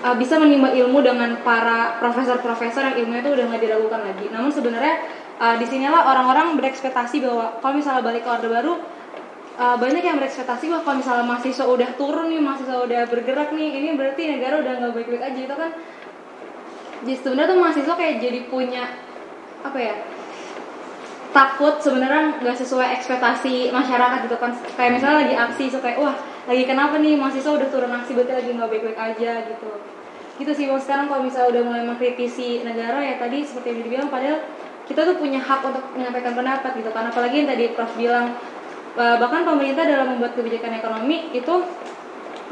uh, bisa menimba ilmu dengan para profesor-profesor yang ilmunya itu udah nggak diragukan lagi. Namun sebenarnya uh, di sinilah orang-orang berekspektasi bahwa kalau misalnya balik ke orde baru uh, banyak yang berekspektasi bahwa kalau misalnya mahasiswa udah turun nih, mahasiswa udah bergerak nih, ini berarti negara udah nggak baik-baik aja itu kan. Jadi sebenarnya tuh mahasiswa kayak jadi punya apa ya takut sebenarnya nggak sesuai ekspektasi masyarakat gitu kan. Kayak misalnya lagi aksi so kayak wah lagi kenapa nih mahasiswa udah turun aksi berarti lagi nggak baik-baik aja gitu. Gitu sih sekarang kalau misalnya udah mulai mengkritisi negara ya tadi seperti yang dibilang padahal kita tuh punya hak untuk menyampaikan pendapat gitu kan. Apalagi yang tadi Prof bilang bahkan pemerintah dalam membuat kebijakan ekonomi itu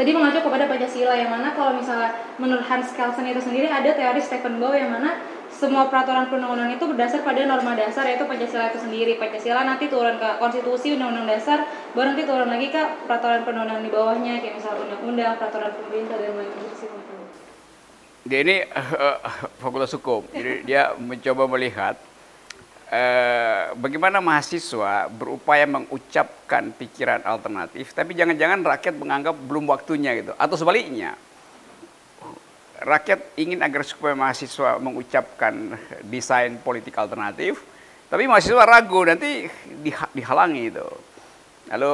tadi mengacu kepada Pancasila yang mana kalau misalnya menurut Hans Kelsen itu sendiri ada teori Stephen Bow yang mana semua peraturan perundang-undangan itu berdasar pada norma dasar yaitu Pancasila itu sendiri. Pancasila nanti turun ke konstitusi undang-undang dasar, baru nanti turun lagi ke peraturan perundang-undangan di bawahnya kayak misalnya undang-undang, peraturan pemerintah dan lain-lain. Dia ini uh, fakultas hukum, jadi dia mencoba melihat eh, bagaimana mahasiswa berupaya mengucapkan pikiran alternatif, tapi jangan-jangan rakyat menganggap belum waktunya gitu, atau sebaliknya, rakyat ingin agar supaya mahasiswa mengucapkan desain politik alternatif, tapi mahasiswa ragu nanti dihalangi itu. Lalu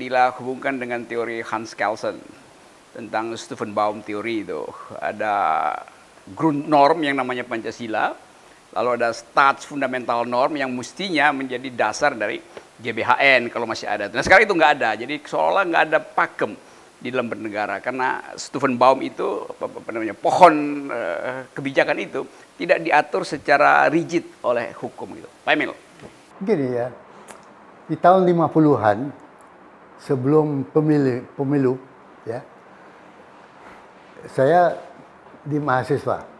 Dila hubungkan dengan teori Hans Kelsen tentang Stephen Baum teori itu. Ada Grundnorm yang namanya Pancasila, Lalu ada stats fundamental norm yang mestinya menjadi dasar dari GBHN kalau masih ada. Nah sekarang itu nggak ada, jadi seolah nggak ada pakem di dalam bernegara karena Stephen Baum itu apa, apa namanya pohon eh, kebijakan itu tidak diatur secara rigid oleh hukum gitu. Pak Emil. Gini ya, di tahun 50-an sebelum pemilu, pemilu ya, saya di mahasiswa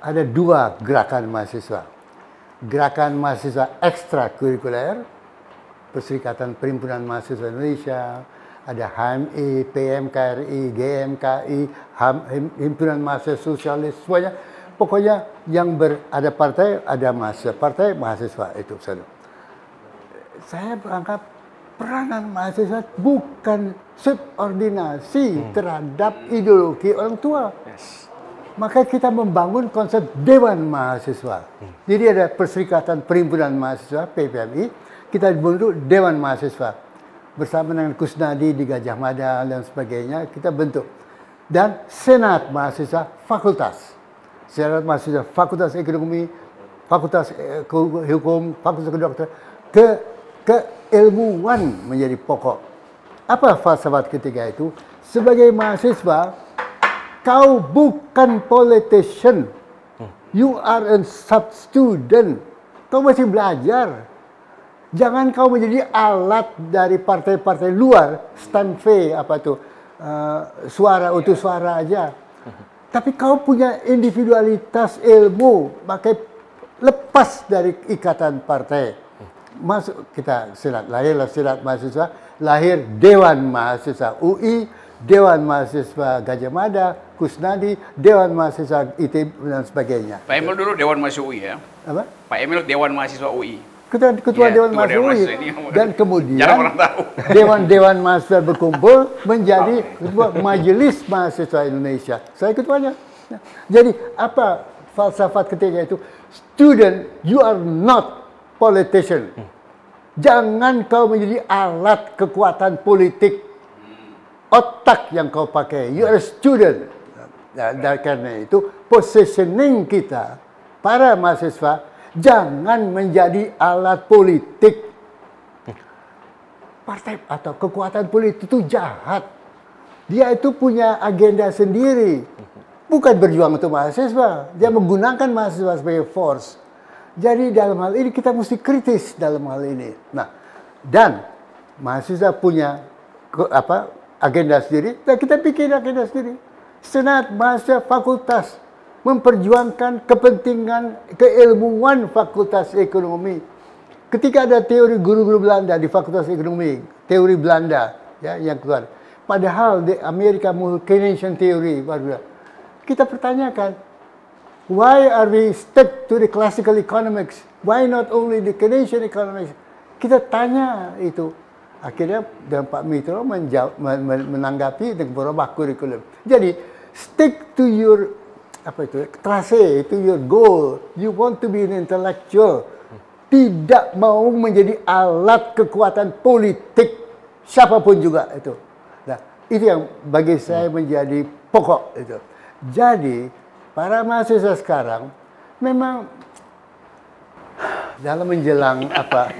ada dua gerakan mahasiswa. Gerakan mahasiswa ekstrakurikuler, Perserikatan Perhimpunan Mahasiswa Indonesia, ada HMI, PMKRI, GMKI, Himpunan Mahasiswa Sosialis, semuanya. Pokoknya yang ber, ada partai, ada mahasiswa. Partai mahasiswa itu. Saya beranggap peranan mahasiswa bukan subordinasi terhadap ideologi orang tua. Maka kita membangun konsep Dewan Mahasiswa. Jadi ada Perserikatan Perhimpunan Mahasiswa, PPMI, kita bentuk Dewan Mahasiswa. Bersama dengan Kusnadi di Gajah Mada dan sebagainya, kita bentuk. Dan Senat Mahasiswa Fakultas. Senat Mahasiswa Fakultas Ekonomi, Fakultas eh, Hukum, Fakultas Kedokteran, ke keilmuan menjadi pokok. Apa falsafat ketiga itu? Sebagai mahasiswa, kau bukan politician. You are a sub student. Kau masih belajar. Jangan kau menjadi alat dari partai-partai luar, stand V apa tuh, uh, suara untuk suara aja. Tapi kau punya individualitas ilmu, pakai lepas dari ikatan partai. Masuk kita silat lahirlah silat mahasiswa, lahir Dewan Mahasiswa UI, Dewan Mahasiswa Gajah Mada, Kusnadi, Dewan Mahasiswa ITB dan sebagainya. Pak Emil dulu Dewan Mahasiswa UI ya. Apa? Pak Emil Dewan Mahasiswa UI. Ketua, ketua Iya, Dewan Mahasiswa UI. Dan kemudian. Dewan-Dewan Mahasiswa berkumpul menjadi ketua Majelis Mahasiswa Indonesia. Saya ketuanya. Jadi apa falsafat ketiga itu? Student, you are not politician. Jangan kau menjadi alat kekuatan politik. Otak yang kau pakai. You are a student. Dan dan karena itu positioning kita para mahasiswa jangan menjadi alat politik. Partai atau kekuatan politik itu jahat. Dia itu punya agenda sendiri. Bukan berjuang untuk mahasiswa. Dia menggunakan mahasiswa sebagai force. Jadi dalam hal ini kita mesti kritis dalam hal ini. Nah, dan mahasiswa punya apa agenda sendiri, dan kita bikin agenda sendiri. Senat mahasiswa fakultas memperjuangkan kepentingan keilmuan fakultas ekonomi. Ketika ada teori guru-guru Belanda di fakultas ekonomi, teori Belanda ya yang keluar. Padahal di Amerika Keynesian theory baru kita pertanyakan Why are we stuck to the classical economics? Why not only the Keynesian economics? Kita tanya itu. Akhirnya dan Pak Mitro menjawab, men- men- menanggapi dengan berubah kurikulum. Jadi stick to your apa itu trase, to your goal. You want to be an intellectual. Tidak mau menjadi alat kekuatan politik siapa pun juga itu. Nah, itu yang bagi saya menjadi pokok itu. Jadi para mahasiswa sekarang memang dalam menjelang apa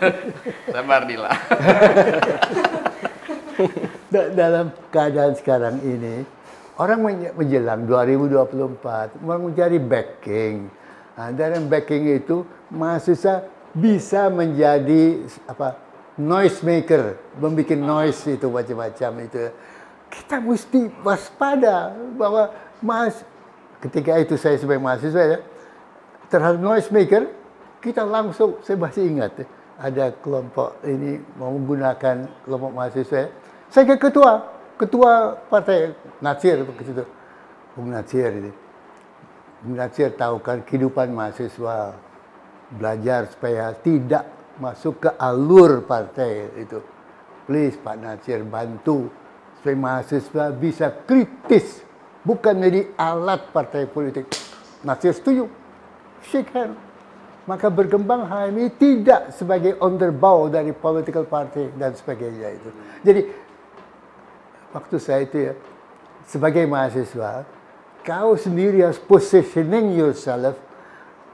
Sabar Dila. da- dalam keadaan sekarang ini orang menjelang 2024 orang mencari backing. Nah, dari backing itu mahasiswa bisa menjadi apa noise maker, membuat noise itu macam-macam itu. Kita mesti waspada bahwa mas ketika itu saya sebagai mahasiswa ya terhadap noise maker kita langsung saya masih ingat ya, ada kelompok ini mau menggunakan kelompok mahasiswa. Ya. saya ke ketua ketua partai Nasir ke situ? Bung Nasir ini Bung Nasir tahu kan kehidupan mahasiswa belajar supaya tidak masuk ke alur partai itu. Please Pak Nasir bantu supaya mahasiswa bisa kritis bukan menjadi alat partai politik. Nasir setuju. Shake hand maka berkembang HMI tidak sebagai underbow dari political party dan sebagainya itu. Jadi waktu saya itu ya sebagai mahasiswa, kau sendiri harus positioning yourself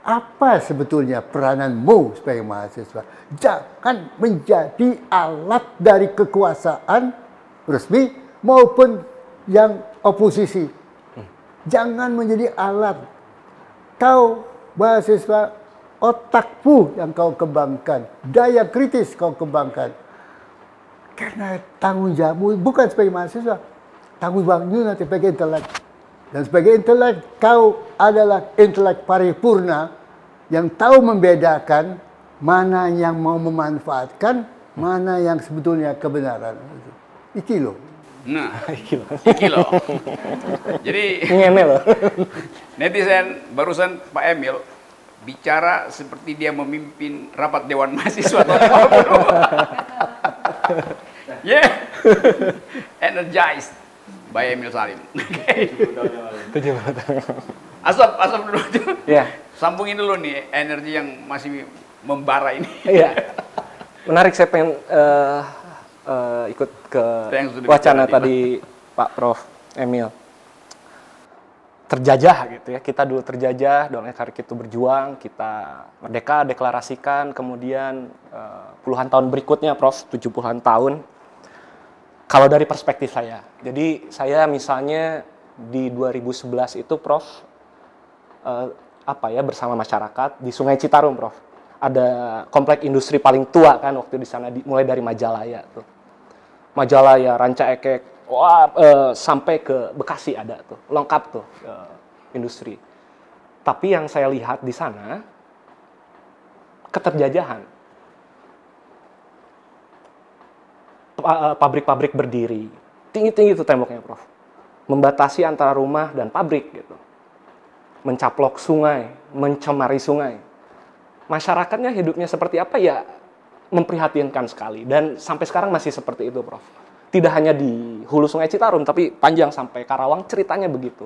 apa sebetulnya perananmu sebagai mahasiswa? Jangan menjadi alat dari kekuasaan resmi maupun yang oposisi. Jangan menjadi alat. Kau mahasiswa otakmu yang kau kembangkan, daya kritis kau kembangkan. Karena tanggung jawabmu bukan sebagai mahasiswa, tanggung jawabmu nanti sebagai intelek. Dan sebagai intelek, kau adalah intelek paripurna yang tahu membedakan mana yang mau memanfaatkan, mana yang sebetulnya kebenaran. Iki loh. Nah, Iki loh. iki loh. Jadi netizen barusan Pak Emil bicara seperti dia memimpin rapat dewan mahasiswa tahun 50. yeah. Energized by Emil Salim. Tujuh tahun. asap, asap dulu. Iya. Sambungin dulu nih energi yang masih membara ini. Iya. Menarik saya pengen eh, eh, ikut ke wacana tadi Pak Prof Emil. Terjajah gitu ya. Kita dulu terjajah, Don Ekarik itu berjuang, kita merdeka, deklarasikan, kemudian eh, puluhan tahun berikutnya Prof, 70-an tahun. Kalau dari perspektif saya. Jadi saya misalnya di 2011 itu Prof eh, apa ya bersama masyarakat di Sungai Citarum, Prof. Ada komplek industri paling tua kan waktu di sana di- mulai dari Majalaya tuh. Majalaya, Ranca Ekek, wah eh, sampai ke Bekasi ada tuh, lengkap tuh eh, industri. Tapi yang saya lihat di sana keterjajahan. Eh, Pabrik-pabrik berdiri, tinggi-tinggi tuh temboknya, Prof. Membatasi antara rumah dan pabrik gitu mencaplok sungai, mencemari sungai. Masyarakatnya hidupnya seperti apa ya memprihatinkan sekali dan sampai sekarang masih seperti itu, Prof. Tidak hanya di hulu Sungai Citarum tapi panjang sampai Karawang ceritanya begitu.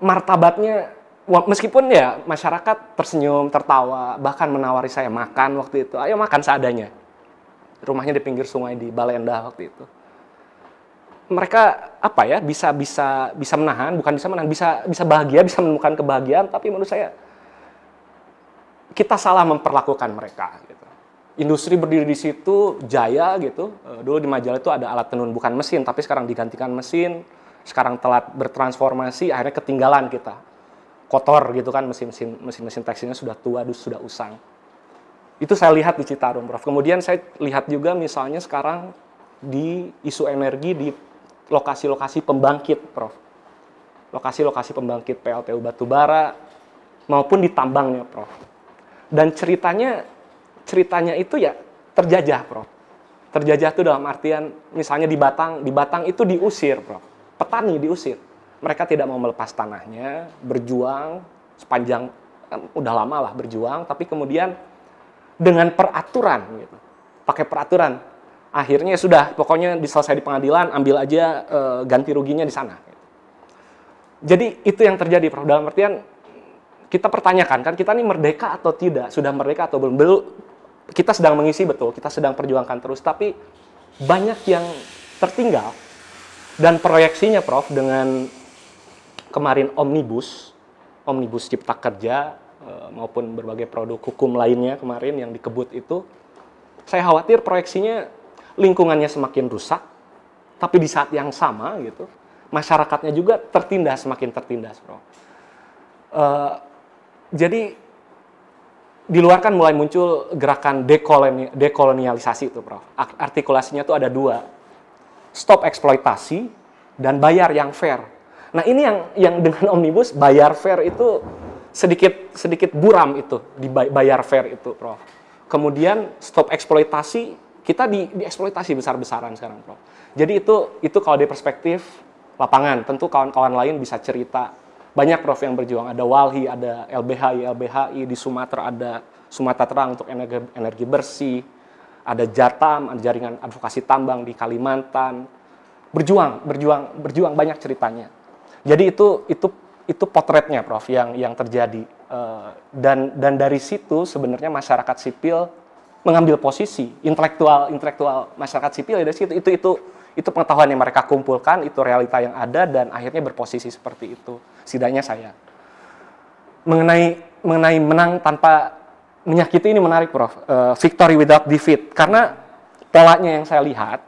Martabatnya meskipun ya masyarakat tersenyum, tertawa, bahkan menawari saya makan waktu itu. Ayo makan seadanya. Rumahnya di pinggir sungai di Balenda waktu itu mereka apa ya bisa bisa bisa menahan bukan bisa menahan bisa bisa bahagia bisa menemukan kebahagiaan tapi menurut saya kita salah memperlakukan mereka gitu. Industri berdiri di situ jaya gitu. Eh, dulu di majalah itu ada alat tenun bukan mesin tapi sekarang digantikan mesin. Sekarang telat bertransformasi akhirnya ketinggalan kita. Kotor gitu kan mesin-mesin mesin-mesin tekstilnya sudah tua sudah usang. Itu saya lihat di Citarum Prof. Kemudian saya lihat juga misalnya sekarang di isu energi di lokasi-lokasi pembangkit, Prof. Lokasi-lokasi pembangkit PLTU batubara maupun di tambangnya, Prof. Dan ceritanya ceritanya itu ya terjajah, Prof. Terjajah itu dalam artian misalnya di Batang, di Batang itu diusir, Prof. Petani diusir. Mereka tidak mau melepas tanahnya, berjuang sepanjang kan udah lama lah berjuang, tapi kemudian dengan peraturan gitu. Pakai peraturan akhirnya sudah pokoknya diselesai di pengadilan ambil aja eh, ganti ruginya di sana jadi itu yang terjadi Prof dalam artian kita pertanyakan kan kita ini merdeka atau tidak sudah merdeka atau belum kita sedang mengisi betul kita sedang perjuangkan terus tapi banyak yang tertinggal dan proyeksinya Prof dengan kemarin omnibus omnibus cipta kerja eh, maupun berbagai produk hukum lainnya kemarin yang dikebut itu saya khawatir proyeksinya lingkungannya semakin rusak, tapi di saat yang sama gitu, masyarakatnya juga tertindas semakin tertindas, bro. Eh, jadi di luar kan mulai muncul gerakan dekoloni- dekolonialisasi itu, bro. Artikulasinya tuh ada dua, stop eksploitasi dan bayar yang fair. Nah ini yang yang dengan omnibus bayar fair itu sedikit sedikit buram itu di bayar fair itu, Prof. Kemudian stop eksploitasi kita di dieksploitasi besar-besaran sekarang, Prof. Jadi itu itu kalau dari perspektif lapangan, tentu kawan-kawan lain bisa cerita. Banyak Prof yang berjuang, ada Walhi, ada LBHI, LBHI di Sumatera ada Sumatera Terang untuk energi, energi bersih, ada Jatam, ada jaringan advokasi tambang di Kalimantan. Berjuang, berjuang, berjuang banyak ceritanya. Jadi itu itu itu potretnya Prof yang yang terjadi. Eh, dan dan dari situ sebenarnya masyarakat sipil mengambil posisi. Intelektual intelektual masyarakat sipil ya dari situ. Itu itu itu pengetahuan yang mereka kumpulkan itu realita yang ada dan akhirnya berposisi seperti itu setidaknya saya mengenai mengenai menang tanpa menyakiti ini menarik, Prof. Uh, victory without defeat. Karena polanya yang saya lihat,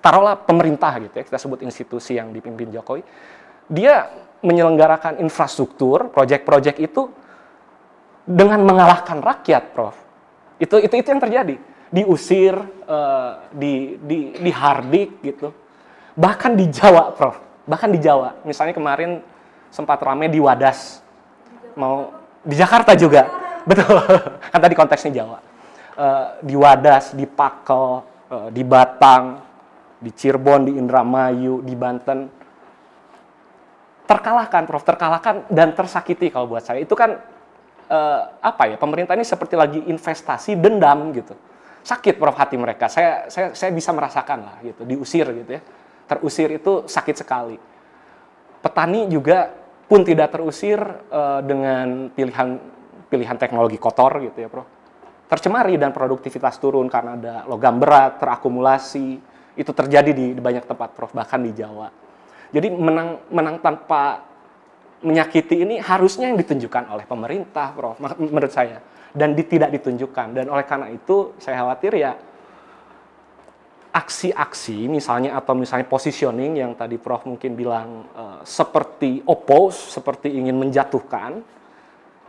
taruhlah pemerintah gitu ya, kita sebut institusi yang dipimpin Jokowi, dia menyelenggarakan infrastruktur, proyek-proyek itu dengan mengalahkan rakyat, Prof. Itu itu itu yang terjadi. Diusir, uh, di di dihardik gitu. Bahkan di Jawa, Prof. Bahkan di Jawa. Misalnya kemarin sempat rame di Wadas. Mau di Jakarta juga. Betul. kan tadi konteksnya Jawa. Uh, di Wadas, di Pakel, uh, di Batang, di Cirebon, di Indramayu, di Banten terkalahkan, Prof, terkalahkan dan tersakiti kalau buat saya. Itu kan uh, apa ya? Pemerintah ini seperti lagi investasi dendam gitu. Sakit Prof hati mereka. Saya saya saya bisa merasakan lah gitu, diusir gitu ya. Terusir itu sakit sekali. Petani juga pun tidak terusir uh, dengan pilihan pilihan teknologi kotor gitu ya, Prof. Tercemari dan produktivitas turun karena ada logam berat terakumulasi. Itu terjadi di, di banyak tempat, Prof, bahkan di Jawa jadi menang menang tanpa menyakiti ini harusnya yang ditunjukkan oleh pemerintah, Prof. Menurut saya dan tidak ditunjukkan dan oleh karena itu saya khawatir ya aksi-aksi misalnya atau misalnya positioning yang tadi Prof mungkin bilang uh, seperti oppose, seperti ingin menjatuhkan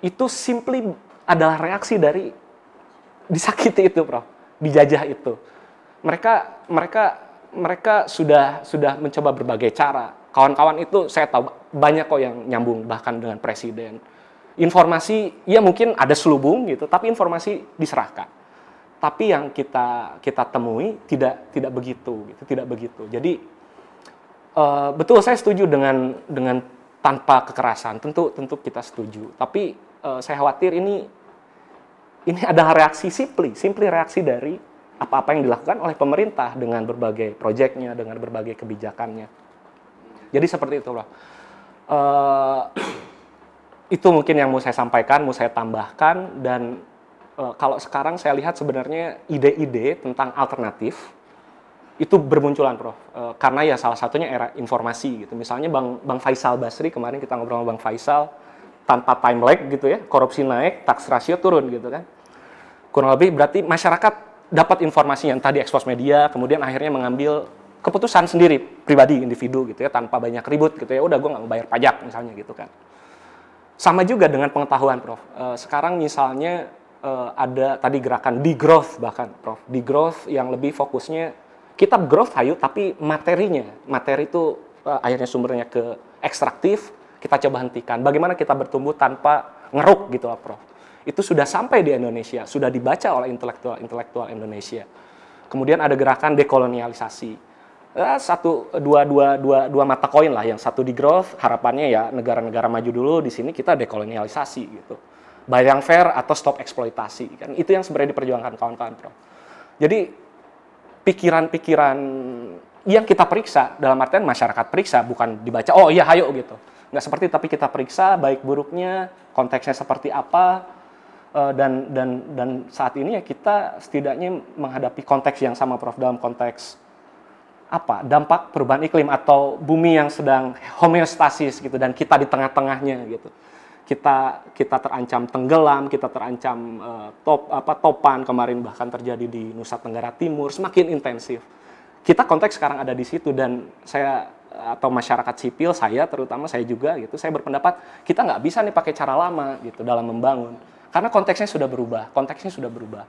itu simply adalah reaksi dari disakiti itu, Prof. Dijajah itu. Mereka mereka mereka sudah sudah mencoba berbagai cara. Kawan-kawan itu saya tahu banyak kok yang nyambung bahkan dengan presiden. Informasi ya mungkin ada selubung gitu, tapi informasi diserahkan. Tapi yang kita kita temui tidak tidak begitu, gitu, tidak begitu. Jadi uh, betul saya setuju dengan dengan tanpa kekerasan, tentu tentu kita setuju. Tapi uh, saya khawatir ini ini adalah reaksi simply, simply reaksi dari apa-apa yang dilakukan oleh pemerintah dengan berbagai proyeknya, dengan berbagai kebijakannya. Jadi seperti itu loh. Uh, itu mungkin yang mau saya sampaikan, mau saya tambahkan dan uh, kalau sekarang saya lihat sebenarnya ide-ide tentang alternatif itu bermunculan, Prof. Uh, karena ya salah satunya era informasi gitu. Misalnya Bang Bang Faisal Basri kemarin kita ngobrol sama Bang Faisal tanpa time lag gitu ya, korupsi naik, tax ratio turun gitu kan. Kurang lebih berarti masyarakat dapat informasi yang tadi ekspos media, kemudian akhirnya mengambil keputusan sendiri pribadi individu gitu ya tanpa banyak ribut gitu ya udah gue nggak bayar pajak misalnya gitu kan. Sama juga dengan pengetahuan prof. E, sekarang misalnya e, ada tadi gerakan degrowth bahkan prof. Degrowth yang lebih fokusnya kita growth hayu tapi materinya. Materi itu e, akhirnya sumbernya ke ekstraktif kita coba hentikan. Bagaimana kita bertumbuh tanpa ngeruk gitu lah prof. Itu sudah sampai di Indonesia, sudah dibaca oleh intelektual-intelektual Indonesia. Kemudian ada gerakan dekolonialisasi. Eh, satu dua, dua, dua, dua mata koin lah, yang satu di growth, harapannya ya negara-negara maju dulu, di sini kita dekolonialisasi gitu. Bayang fair atau stop eksploitasi. Kan itu yang sebenarnya diperjuangkan kawan-kawan Pro. Jadi pikiran-pikiran yang kita periksa dalam artian masyarakat periksa bukan dibaca oh iya hayo gitu nggak seperti tapi kita periksa baik buruknya konteksnya seperti apa uh, dan dan dan saat ini ya kita setidaknya menghadapi konteks yang sama Prof dalam konteks apa dampak perubahan iklim atau bumi yang sedang homeostasis gitu dan kita di tengah-tengahnya gitu. Kita kita terancam tenggelam kita terancam uh, top apa topan kemarin bahkan terjadi di Nusa Tenggara Timur semakin intensif. Kita konteks sekarang ada di situ dan saya atau masyarakat sipil saya terutama saya juga gitu saya berpendapat kita nggak bisa nih pakai cara lama gitu dalam membangun. Karena konteksnya sudah berubah, konteksnya sudah berubah.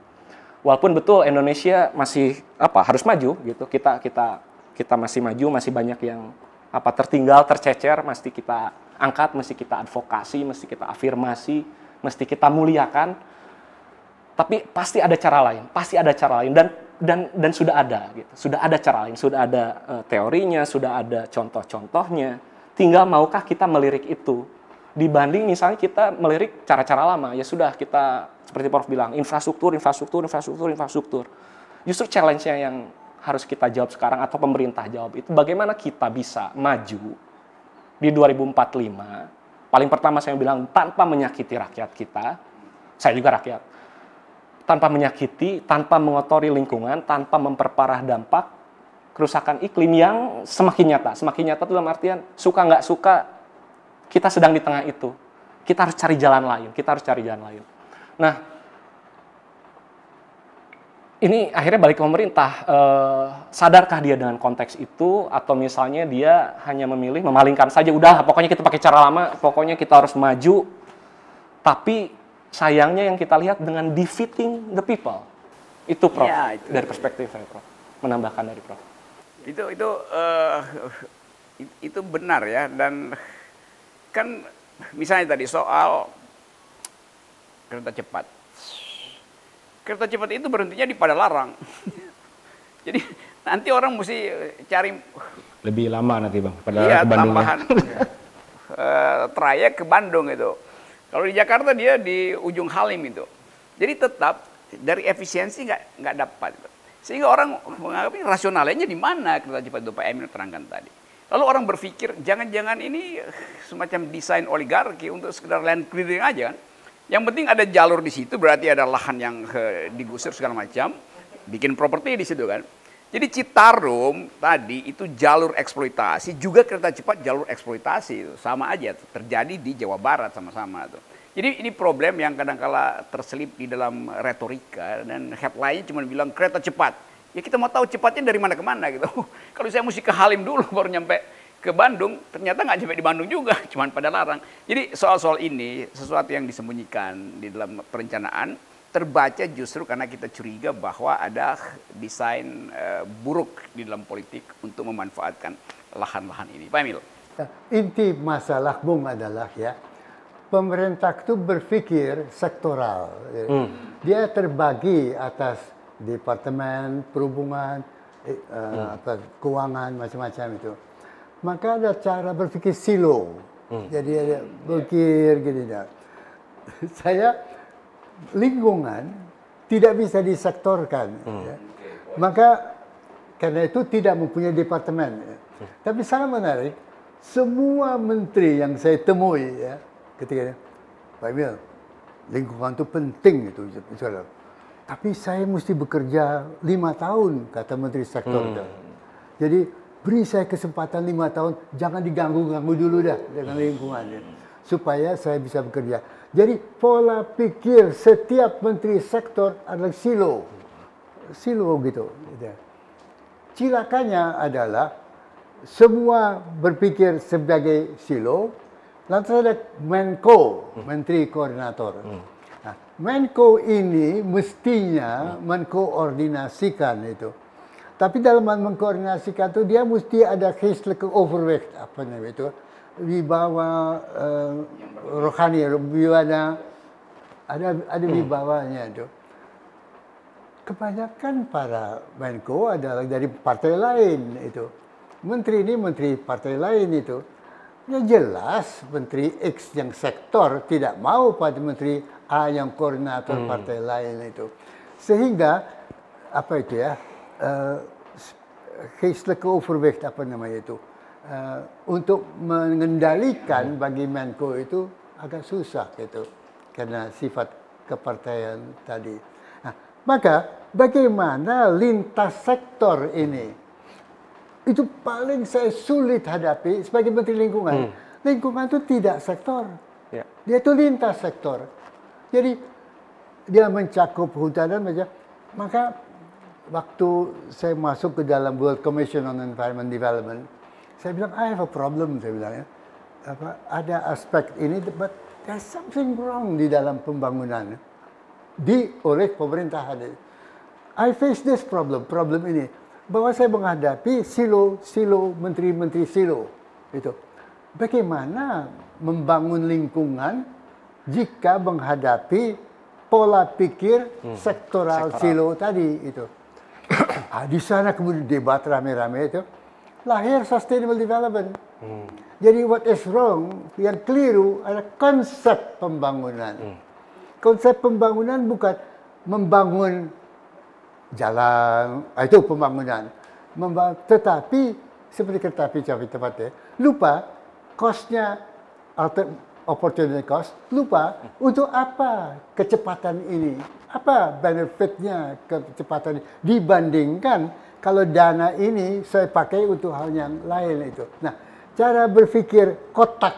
Walaupun betul Indonesia masih apa harus maju gitu, kita kita kita masih maju, masih banyak yang apa tertinggal, tercecer, mesti kita angkat, mesti kita advokasi, mesti kita afirmasi, mesti kita muliakan. Tapi pasti ada cara lain, pasti ada cara lain dan dan dan sudah ada gitu. Sudah ada cara lain, sudah ada uh, teorinya, sudah ada contoh-contohnya. Tinggal maukah kita melirik itu dibanding misalnya kita melirik cara-cara lama ya sudah kita seperti Prof bilang infrastruktur infrastruktur infrastruktur infrastruktur justru challenge-nya yang harus kita jawab sekarang atau pemerintah jawab itu bagaimana kita bisa maju di 2045 paling pertama saya bilang tanpa menyakiti rakyat kita saya juga rakyat tanpa menyakiti tanpa mengotori lingkungan tanpa memperparah dampak kerusakan iklim yang semakin nyata semakin nyata itu dalam artian suka nggak suka kita sedang di tengah itu. kita harus cari jalan lain, kita harus cari jalan lain. Nah, ini akhirnya balik ke pemerintah. Eh, sadarkah dia dengan konteks itu, atau misalnya dia hanya memilih memalingkan saja, udah, pokoknya kita pakai cara lama, pokoknya kita harus maju. Tapi sayangnya yang kita lihat dengan defeating the people, itu Prof. Ya, itu. Dari perspektif saya, Prof. Menambahkan dari Prof. Itu itu eh, itu benar ya dan kan misalnya tadi soal kereta cepat. Kereta cepat itu berhentinya di Padalarang. Jadi nanti orang mesti cari Lebih lama nanti bang pada iya, ke Bandungnya. tambahan eh, trayek ke Bandung itu. Kalau di Jakarta dia di ujung Halim itu. Jadi tetap dari efisiensi nggak nggak dapat. Sehingga orang menganggap ini rasionalnya di mana kereta cepat itu Pak Emil terangkan tadi. Lalu orang berpikir jangan-jangan ini semacam desain oligarki untuk sekedar land clearing aja kan. Yang penting ada jalur di situ berarti ada lahan yang digusur segala macam, bikin properti di situ kan. Jadi Citarum tadi itu jalur eksploitasi, juga kereta cepat jalur eksploitasi itu sama aja terjadi di Jawa Barat sama-sama tuh. Jadi ini problem yang kadangkala terselip di dalam retorika dan headline cuma bilang kereta cepat. Ya kita mau tahu cepatnya dari mana ke mana gitu. Kalau saya mesti ke Halim dulu baru nyampe ke Bandung, ternyata nggak sampai di Bandung juga, cuman pada larang. Jadi soal-soal ini sesuatu yang disembunyikan di dalam perencanaan terbaca justru karena kita curiga bahwa ada desain eh, buruk di dalam politik untuk memanfaatkan lahan-lahan ini. Pak Emil. Nah, inti masalah Bung adalah ya pemerintah itu berpikir sektoral. ya. Dia terbagi atas departemen perhubungan, eh, eh, apa, keuangan macam-macam itu. Maka ada cara berpikir silo. Jadi ada berpikir gini dah. Saya lingkungan tidak bisa disektorkan. ya. Maka karena itu tidak mempunyai departemen. ya. Tapi sangat menarik, semua menteri yang saya temui ya, ketika Pak Emil, lingkungan itu penting itu. Tapi saya mesti bekerja lima tahun, kata Menteri Sektor. itu. Jadi beri saya kesempatan lima tahun, jangan diganggu-ganggu dulu dah dengan lingkungan. ya. Supaya saya bisa bekerja. Jadi pola pikir setiap Menteri Sektor adalah silo. Silo gitu. gitu. Cilakanya adalah semua berpikir sebagai silo, lantas ada Menko, Menteri Koordinator. Nah, Menko ini mestinya mengkoordinasikan itu. Tapi dalam mengkoordinasikan itu dia mesti ada geestelijke overweight apa namanya itu wibawa eh, rohani, wibawa ada ada wibawanya itu. Kebanyakan para Menko adalah dari partai lain itu. Menteri ini menteri partai lain itu. Ya jelas Menteri X yang sektor tidak mau pada Menteri A yang koordinator partai lain itu. Sehingga apa itu ya? eh, geestelijke overwicht apa namanya itu? Eh, untuk mengendalikan bagi Menko itu agak susah gitu. Karena sifat kepartaian tadi. Nah, maka bagaimana lintas sektor ini? itu paling saya sulit hadapi sebagai Menteri Lingkungan. Lingkungan itu tidak sektor. Ya. Dia itu lintas sektor. Jadi dia mencakup hutan dan macam. Maka waktu saya masuk ke dalam World Commission on Environment Development, saya bilang I have a problem. Saya bilang ya. Apa, ada aspek ini, but there's something wrong di dalam pembangunan di oleh pemerintah ada. I face this problem, problem ini bahwa saya menghadapi silo, silo, menteri-menteri silo itu. Bagaimana membangun lingkungan jika menghadapi pola pikir sektoral, silo tadi itu. Ah, di sana kemudian debat rame-rame itu lahir sustainable development. Jadi what is wrong, yang keliru adalah konsep pembangunan. Konsep pembangunan bukan membangun jalan, ah, itu pembangunan. Memba- tetapi seperti kereta api cepat tepat ya, lupa kosnya opportunity cost, lupa untuk apa kecepatan ini, apa benefitnya kecepatan ini dibandingkan kalau dana ini saya pakai untuk hal yang lain itu. Nah, cara berpikir kotak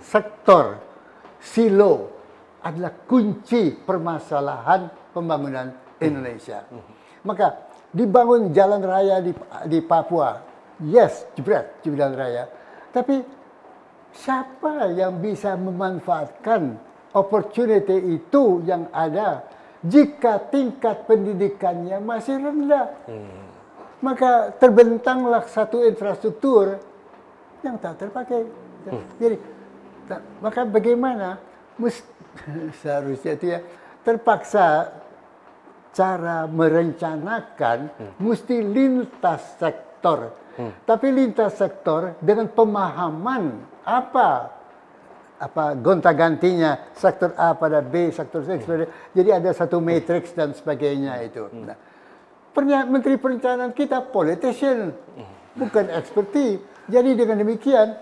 sektor silo adalah kunci permasalahan pembangunan Indonesia. Maka dibangun jalan raya di, di Papua, yes, jebret jalan raya. Tapi siapa yang bisa memanfaatkan opportunity itu yang ada jika tingkat pendidikannya masih rendah? Maka terbentanglah satu infrastruktur yang tak terpakai. Jadi, tak- maka bagaimana mus- seharusnya itu ya terpaksa cara merencanakan mesti lintas sektor. Tapi lintas sektor dengan pemahaman apa apa gonta-gantinya sektor A pada B, sektor C, D. Jadi ada satu matrix dan sebagainya itu. Nah, pernya- Menteri Perencanaan kita politician, bukan expertise. Jadi dengan demikian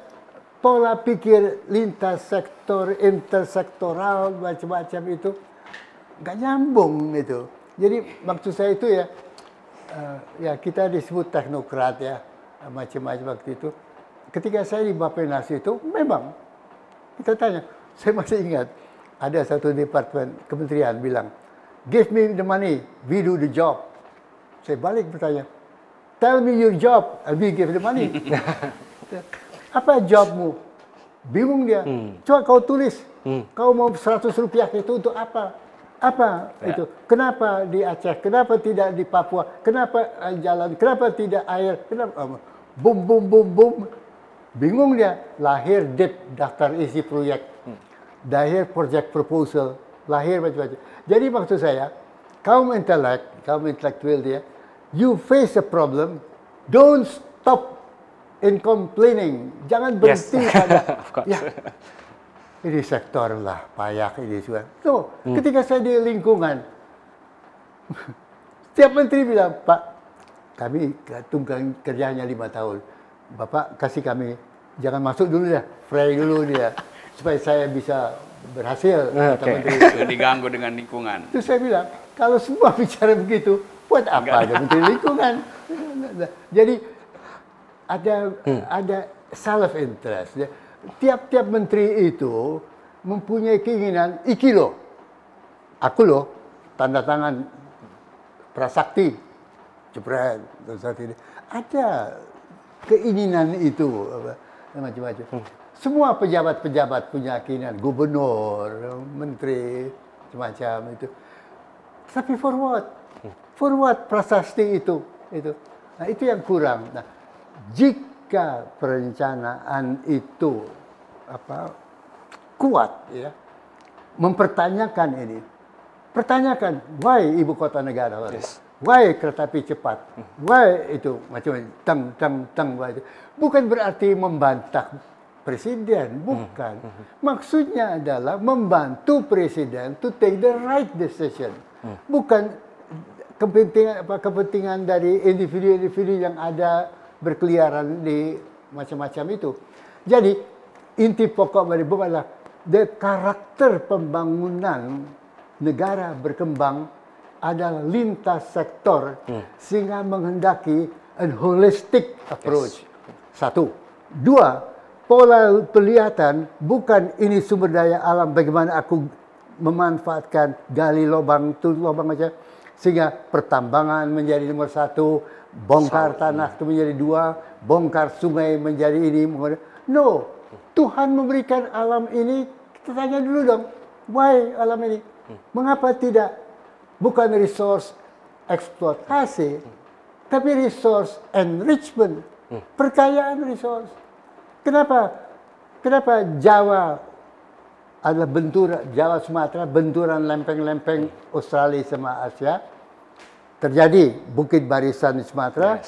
pola pikir lintas sektor, intersektoral macam-macam itu nggak nyambung itu. Jadi maksud saya itu ya, eh, ya kita disebut teknokrat ya macam-macam waktu itu. Ketika saya di Bapenas itu memang kita tanya, saya masih ingat ada satu departemen kementerian bilang, give me the money, we do the job. Saya balik bertanya, tell me your job, and we give the money. Apa jobmu? Bingung dia. Coba kau tulis. Kau mau 100 rupiah itu untuk apa? Apa itu? Kenapa di Aceh? Kenapa tidak di Papua? Kenapa eh, jalan? Kenapa tidak air? Kenapa? Bum, bum, bum, bum. Bingung dia. Lahir DIP, daftar isi proyek. Lahir project proposal. Lahir macam-macam. Jadi maksud saya, kaum intelek, kaum intelektual dia, you face a problem, don't stop in complaining. Jangan Yes. berhenti pada Of course. ya ini sektor lah payak ini juga. No, ketika saya di lingkungan, setiap menteri bilang Pak, kami tunggang kerjanya lima tahun, Bapak kasih kami jangan masuk dulu ya, fray dulu dia supaya saya bisa berhasil. Oke. menteri. diganggu dengan lingkungan. Itu saya bilang, kalau semua bicara begitu, buat apa ada menteri lingkungan? Jadi ada ada self interest. ya. Tiap-tiap menteri itu mempunyai keinginan iki loh. Aku loh tanda tangan prasakti. Jepret, prasakti. Ada keinginan itu apa, macam-macam. Semua pejabat-pejabat punya keinginan, gubernur, menteri, macam itu. Tapi for what? For what prasasti itu? Itu. Nah, itu yang kurang. Nah, jika perencanaan itu apa kuat ya, mempertanyakan ini. Pertanyakan, why ibu kota negara? Yes. Why kereta api cepat? Why itu macam tang tang tang why. Bukan berarti membantah presiden, bukan. Maksudnya adalah membantu presiden to take the right decision. Bukan kepentingan apa kepentingan dari individu-individu yang ada berkeliaran di macam-macam itu. Jadi inti pokok dari bom the karakter pembangunan negara berkembang adalah lintas sektor sehingga menghendaki a holistic approach. Satu. Dua, pola pelihatan bukan ini sumber daya alam bagaimana aku memanfaatkan gali lubang tutup lubang macam sehingga pertambangan menjadi nomor satu, bongkar tanah itu menjadi dua, bongkar sungai menjadi ini. No, Tuhan memberikan alam ini, kita tanya dulu dong, why alam ini? Mengapa tidak? Bukan resource eksploitasi, tapi resource enrichment, perkayaan resource. Kenapa? Kenapa Jawa adalah bentur Jawa Sumatera benturan lempeng-lempeng Australia sama Asia? Terjadi bukit barisan di Sumatera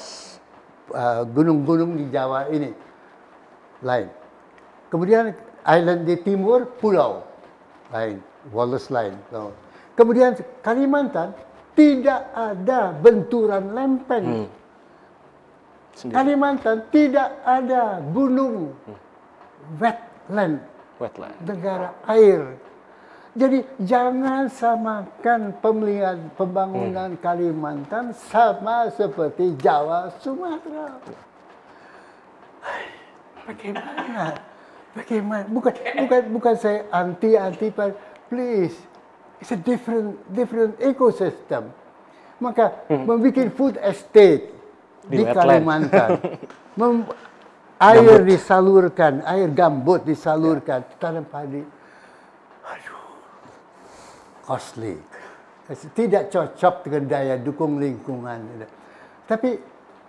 uh, gunung-gunung di Jawa ini. Lain. Kemudian island di timur pulau. Lain. Wallace lain So, kemudian Kalimantan tidak ada benturan lempeng Sendiri. Kalimantan tidak ada gunung wetland Wetland. negara air. Jadi jangan samakan pemeliharaan pembangunan Kalimantan sama seperti Jawa Sumatera. Bagaimana? Bagaimana? Bukan bukan bukan saya anti anti please it's a different different ecosystem. Maka membuat food estate Di di. Kalimantan, Mem- air disalurkan, air gambut disalurkan, tanam padi. Aduh, costly. Tidak cocok dengan daya dukung lingkungan. Tapi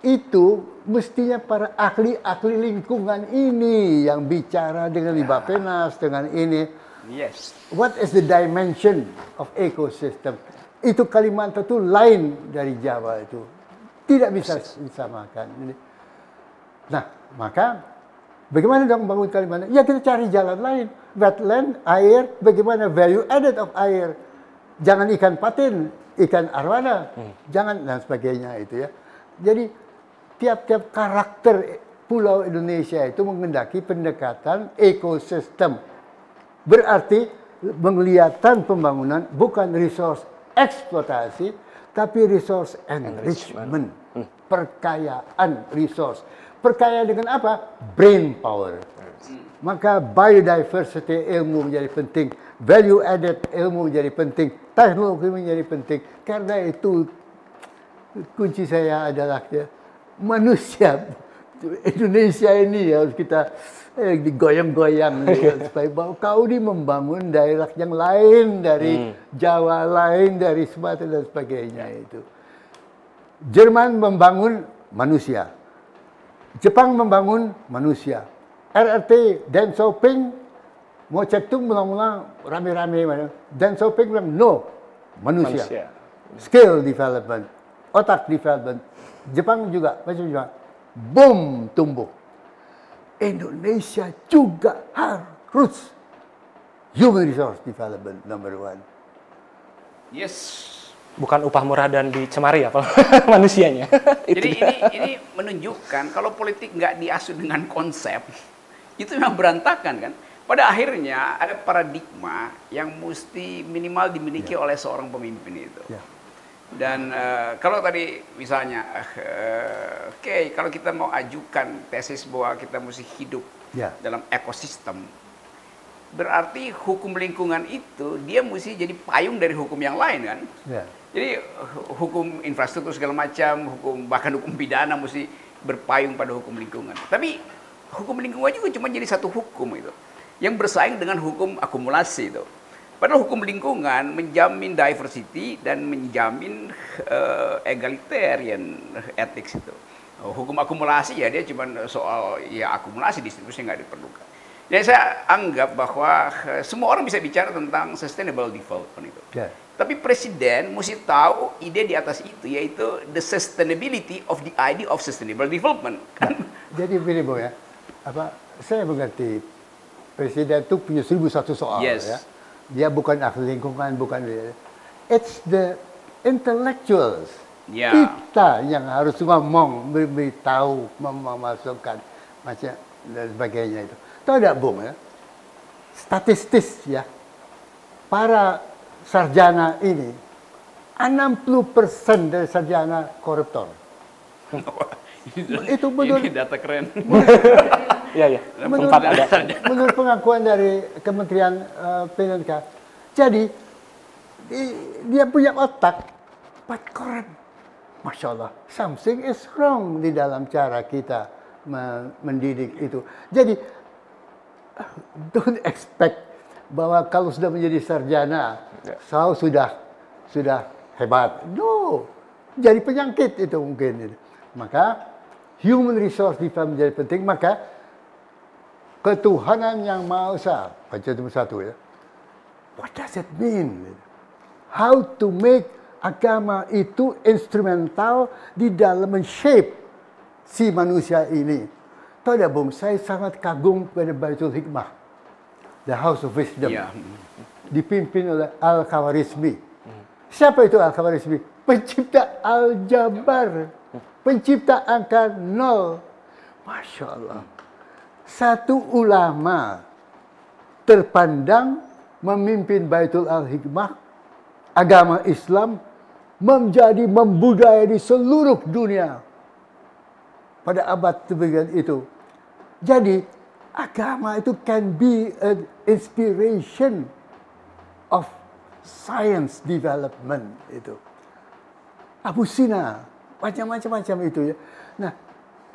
itu mestinya para ahli-ahli lingkungan ini yang bicara dengan Libapenas, dengan ini. Yes. What is the dimension of ecosystem? Itu Kalimantan itu lain dari Jawa itu. Tidak bisa disamakan. Nah, maka bagaimana dong bangun Kalimantan? Ya kita cari jalan lain. Wetland, air, bagaimana value added of air. Jangan ikan patin, ikan arwana, jangan dan sebagainya itu ya. Jadi tiap-tiap karakter pulau Indonesia itu mengendaki pendekatan ekosistem. Berarti penglihatan pembangunan bukan resource eksploitasi, tapi resource enrichment. Perkayaan resource. Perkaya dengan apa? Brain power. Maka biodiversity ilmu menjadi penting, value added ilmu menjadi penting, teknologi menjadi penting. Karena itu kunci saya adalah ya, manusia Indonesia ini harus kita eh, digoyang-goyang ya, supaya bahwa kau ini membangun daerah yang lain dari Jawa lain dari Sumatera dan sebagainya itu. Jerman membangun manusia. Jepang membangun manusia. RRT Deng Xiaoping mau cetung mula-mula rame-rame mana. Deng Xiaoping bilang no, manusia. Manusia. Skill development, otak development. Jepang juga macam juga. Boom tumbuh. Indonesia juga harus human resource development number one. Yes. Bukan upah murah dan dicemari ya, manusianya. Jadi dia. ini ini menunjukkan kalau politik nggak diasuh dengan konsep itu memang berantakan kan. Pada akhirnya ada paradigma yang mesti minimal dimiliki oleh seorang pemimpin itu. Ya. Dan eh, kalau tadi misalnya, eh, oke kalau kita mau ajukan tesis bahwa kita mesti hidup Ya. dalam ekosistem, berarti hukum lingkungan itu dia mesti jadi payung dari hukum yang lain kan. Ya. Jadi hu- hukum infrastruktur segala macam, hukum bahkan hukum pidana mesti berpayung pada hukum lingkungan. Tapi hukum lingkungan juga cuma jadi satu hukum itu yang bersaing dengan hukum akumulasi itu. Padahal hukum lingkungan menjamin diversity dan menjamin eh, egalitarian ethics itu. Hukum akumulasi ya dia cuma soal ya akumulasi distribusi nggak diperlukan. Jadi saya anggap bahwa eh, semua orang bisa bicara tentang sustainable development itu. Ya. Tapi presiden mesti tahu ide di atas itu yaitu the sustainability of the idea of sustainable development. Kan? Jadi begini Bu ya, apa saya mengerti presiden itu punya seribu satu soal Yes. ya. Dia bukan ahli lingkungan, bukan it's the intellectuals. Ya. Kita yang harus ngomong, beritahu, mem- memasukkan macam dan sebagainya itu. Tahu tidak Bung ya? Statistis ya, para sarjana ini 60% dari sarjana koruptor. Itu betul. Ini data keren. Iya, iya. Menurut, Empat ada. menurut pengakuan dari Kementerian eh, PNK. Jadi di- dia punya otak but keren. Masya Allah, something is wrong di dalam cara kita me- mendidik itu. Jadi don't expect bahwa kalau sudah menjadi sarjana, saya sudah sudah hebat. No, jadi penyakit itu mungkin. Maka human resource development menjadi penting. Maka ketuhanan yang Maha Esa, baca nomor satu ya. What does it mean? How to make agama itu instrumental di dalam men-shape si manusia ini. Tahu tidak, Bung, saya sangat kagum pada Baitul Hikmah. The House of Wisdom. Ya. Dipimpin oleh Al-Khawarizmi. Siapa itu Al-Khawarizmi? Pencipta Al-Jabar. Pencipta angka nol. Masya Allah. Satu ulama terpandang memimpin Baitul Al-Hikmah, agama Islam menjadi membudaya di seluruh dunia pada abad kemudian itu. Jadi agama itu can be an inspiration of science development itu. Abu Sina, macam-macam itu ya. Nah,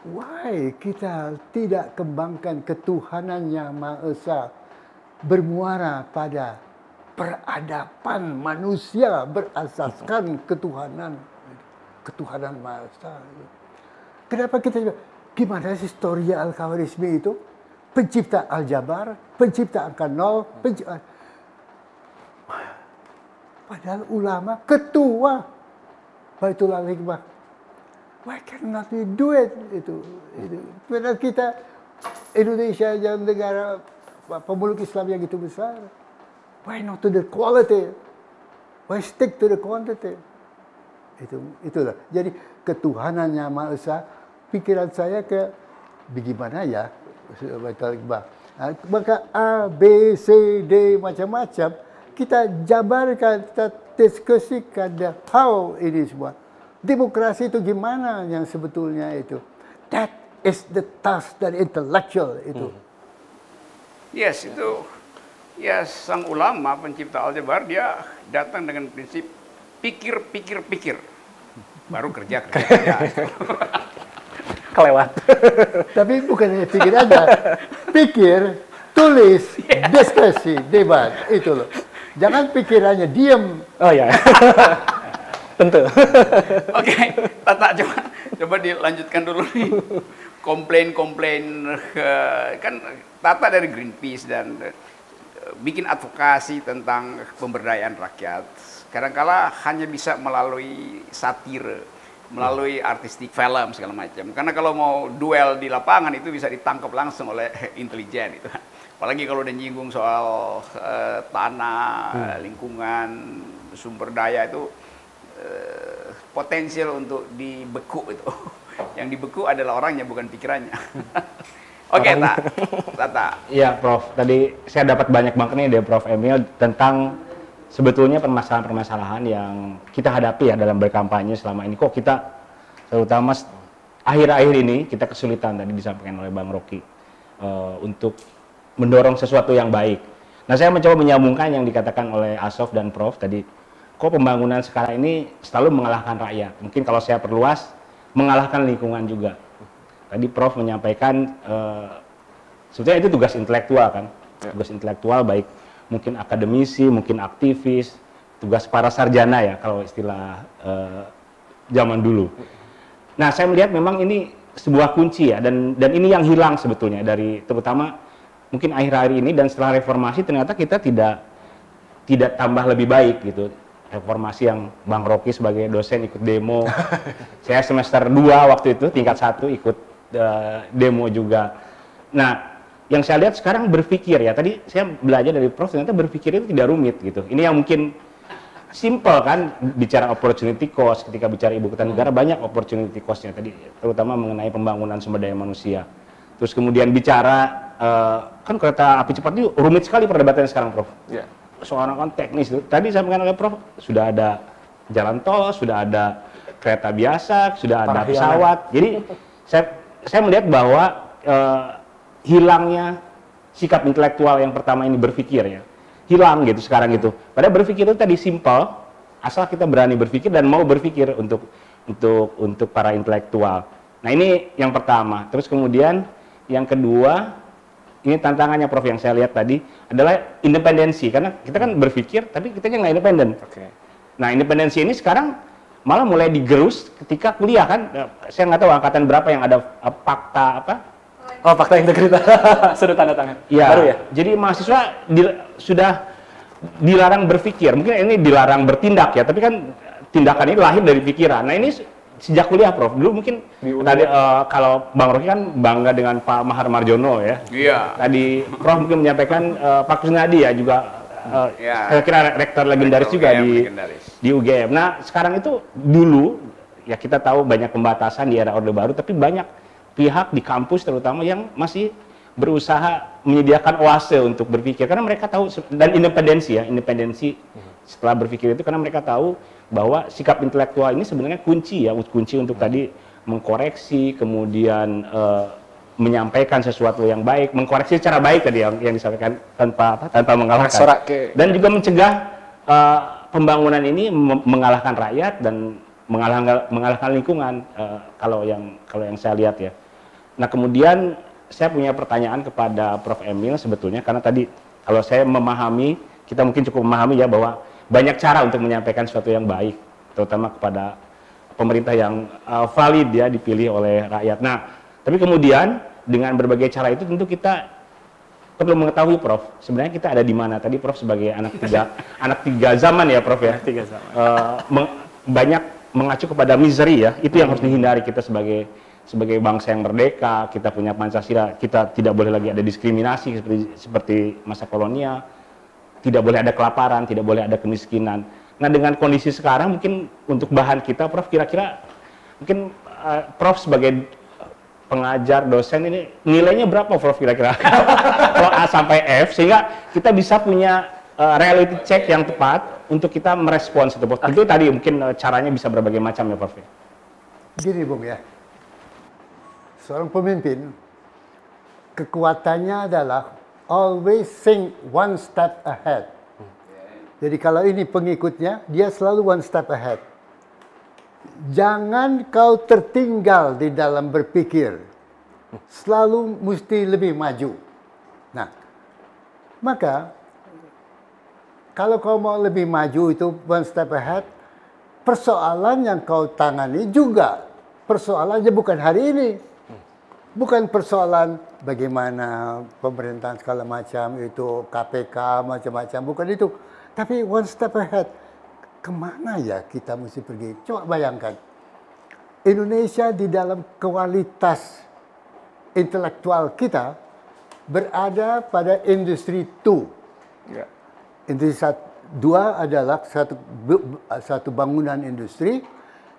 why kita tidak kembangkan ketuhanan yang Maha Esa bermuara pada peradaban manusia berasaskan ketuhanan ketuhanan Maha Esa. Kenapa kita gimana sih historia Al-Khawarizmi itu? Pencipta Al-Jabar, pencipta angka nol, pencipta... Padahal ulama ketua Baitul Al-Hikmah. Why cannot we do it? Itu, itu. Padahal kita Indonesia yang negara pemeluk Islam yang gitu besar. Why not to the quality? Why stick to the quantity? Itu itulah. Jadi ketuhanannya Esa, pikiran saya ke bagaimana ya. Nah, maka A, B, C, D macam-macam kita jabarkan, kita diskusikan how ini semua. Demokrasi itu gimana yang sebetulnya itu. That is the task dari intellectual itu. Hmm. Yes, itu ya sang ulama pencipta aljabar dia datang dengan prinsip pikir pikir pikir baru kerja kerja. kerja. Kelewat. Tapi bukan hanya pikir aja, pikir, tulis, yeah. diskusi, debat itu loh. Jangan pikirannya diem. Oh ya. Tentu. Oke, okay, Tata coba coba dilanjutkan dulu nih. Komplain-komplain uh, kan Tata dari Greenpeace dan uh, bikin advokasi tentang pemberdayaan rakyat. Kadangkala hanya bisa melalui satire, melalui artistik film segala macam. Karena kalau mau duel di lapangan itu bisa ditangkap langsung oleh intelijen itu apalagi kalau udah nyinggung soal uh, tanah, hmm. lingkungan, sumber daya itu uh, potensial untuk dibeku itu. Yang dibeku adalah orangnya bukan pikirannya. Oke, okay, Tata. Iya, Prof. Tadi saya dapat banyak banget nih dari Prof Emil tentang sebetulnya permasalahan-permasalahan yang kita hadapi ya dalam berkampanye selama ini. Kok kita terutama akhir-akhir ini kita kesulitan tadi disampaikan oleh Bang Rocky uh, untuk mendorong sesuatu yang baik. Nah, saya mencoba menyambungkan yang dikatakan oleh Asof dan Prof tadi. Kok pembangunan sekarang ini selalu mengalahkan rakyat? Mungkin kalau saya perluas, mengalahkan lingkungan juga. Tadi Prof menyampaikan uh, sebetulnya itu tugas intelektual kan, ya. tugas intelektual baik mungkin akademisi, mungkin aktivis, tugas para sarjana ya kalau istilah uh, zaman dulu. Nah, saya melihat memang ini sebuah kunci ya dan dan ini yang hilang sebetulnya dari terutama mungkin akhir-akhir ini dan setelah reformasi ternyata kita tidak tidak tambah lebih baik gitu reformasi yang Bang Rocky sebagai dosen ikut demo saya semester 2 waktu itu tingkat satu ikut uh, demo juga nah yang saya lihat sekarang berpikir ya tadi saya belajar dari Prof ternyata berpikir itu tidak rumit gitu ini yang mungkin simple kan bicara opportunity cost ketika bicara ibu kota negara banyak opportunity costnya tadi terutama mengenai pembangunan sumber daya manusia terus kemudian bicara uh, kan kereta api cepat itu rumit sekali perdebatannya sekarang, Prof. Yeah. Soalnya kan teknis itu. Tadi saya oleh Prof, sudah ada jalan tol, sudah ada kereta biasa, sudah ada pesawat. Jadi saya saya melihat bahwa uh, hilangnya sikap intelektual yang pertama ini berpikir ya hilang gitu sekarang itu. Padahal berpikir itu tadi simpel, asal kita berani berpikir dan mau berpikir untuk untuk untuk para intelektual. Nah ini yang pertama. Terus kemudian yang kedua ini tantangannya Prof yang saya lihat tadi adalah independensi. Karena kita kan berpikir tapi kita nggak independen. Okay. Nah independensi ini sekarang malah mulai digerus ketika kuliah kan? Eh, saya nggak tahu angkatan berapa yang ada uh, fakta apa? Oh fakta integritas. Sudah tanda tangan. Ya, baru ya? Jadi mahasiswa di, sudah dilarang berpikir. Mungkin ini dilarang bertindak ya tapi kan tindakan ini lahir dari pikiran. Nah ini sejak kuliah Prof. Dulu mungkin tadi uh, kalau Bang Rocky kan bangga dengan Pak Mahar Marjono ya. Iya. Tadi Prof mungkin menyampaikan uh, Pak Kusnadi ya juga uh, ya. saya kira rektor legendaris rektor juga UGM, di legendaris. di UGM. Nah, sekarang itu dulu ya kita tahu banyak pembatasan di era Orde Baru tapi banyak pihak di kampus terutama yang masih berusaha menyediakan oase untuk berpikir karena mereka tahu dan independensi ya, independensi mhm. Setelah berpikir itu karena mereka tahu bahwa sikap intelektual ini sebenarnya kunci ya kunci untuk tadi mengkoreksi kemudian uh, menyampaikan sesuatu yang baik, mengkoreksi secara baik tadi yang, yang disampaikan tanpa apa, tanpa mengalahkan. Dan juga mencegah uh, pembangunan ini mengalahkan rakyat dan mengalahkan mengalahkan lingkungan uh, kalau yang kalau yang saya lihat ya. Nah kemudian saya punya pertanyaan kepada Prof Emil sebetulnya karena tadi kalau saya memahami kita mungkin cukup memahami ya bahwa banyak cara untuk menyampaikan sesuatu yang baik terutama kepada pemerintah yang uh, valid ya dipilih oleh rakyat. Nah tapi kemudian dengan berbagai cara itu tentu kita perlu mengetahui Prof sebenarnya kita ada di mana tadi Prof sebagai anak tiga anak tiga zaman ya Prof ya Tiga zaman. Eh, meng- banyak mengacu kepada misery ya itu yang harus dihindari kita sebagai sebagai bangsa yang merdeka kita punya Pancasila kita tidak boleh lagi ada diskriminasi seperti seperti masa kolonial tidak boleh ada kelaparan tidak boleh ada kemiskinan nah dengan kondisi sekarang mungkin untuk bahan kita Prof kira-kira mungkin eh, Prof sebagai pengajar dosen ini nilainya berapa Prof kira-kira kalau A sampai F sehingga kita bisa punya uh, reality check yang tepat untuk kita merespons itu Prof. Itu tadi mungkin uh, caranya bisa berbagai macam ya Prof. ya. Gini Bung ya, seorang pemimpin kekuatannya adalah always think one step ahead. Jadi kalau ini pengikutnya, dia selalu one step ahead. Jangan kau tertinggal di dalam berpikir. Selalu mesti lebih maju. Nah, maka kalau kau mau lebih maju itu one step ahead, persoalan yang kau tangani juga persoalannya bukan hari ini. Bukan persoalan bagaimana pemerintahan segala macam itu KPK macam-macam bukan itu. Tapi one step ahead. Ke mana ya kita mesti pergi? Coba bayangkan. Indonesia di dalam kualitas intelektual kita berada pada industri 2. Ya. Industri dua adalah satu satu bangunan industri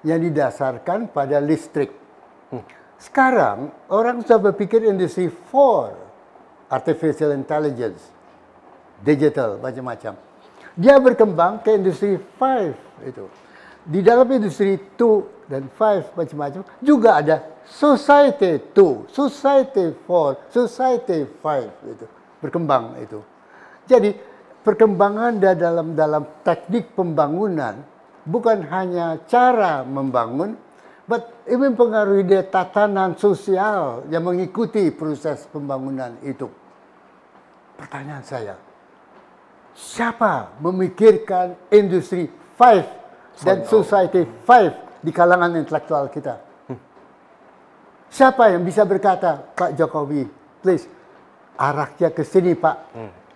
yang didasarkan pada listrik. Sekarang orang sudah berpikir industri 4, artificial intelligence, digital macam-macam. Dia berkembang ke industri 5 itu. Di dalam industri 2 dan 5 macam-macam juga ada society 2, society 4, society 5 itu berkembang itu. Jadi perkembangan da- dalam dalam teknik pembangunan bukan hanya cara membangun, but ini mempengaruhi dia tatanan sosial yang mengikuti proses pembangunan itu. Pertanyaan saya, siapa memikirkan industri 5 dan society 5 di kalangan intelektual kita? Siapa yang bisa berkata, Pak Jokowi, please, arahnya ke sini Pak.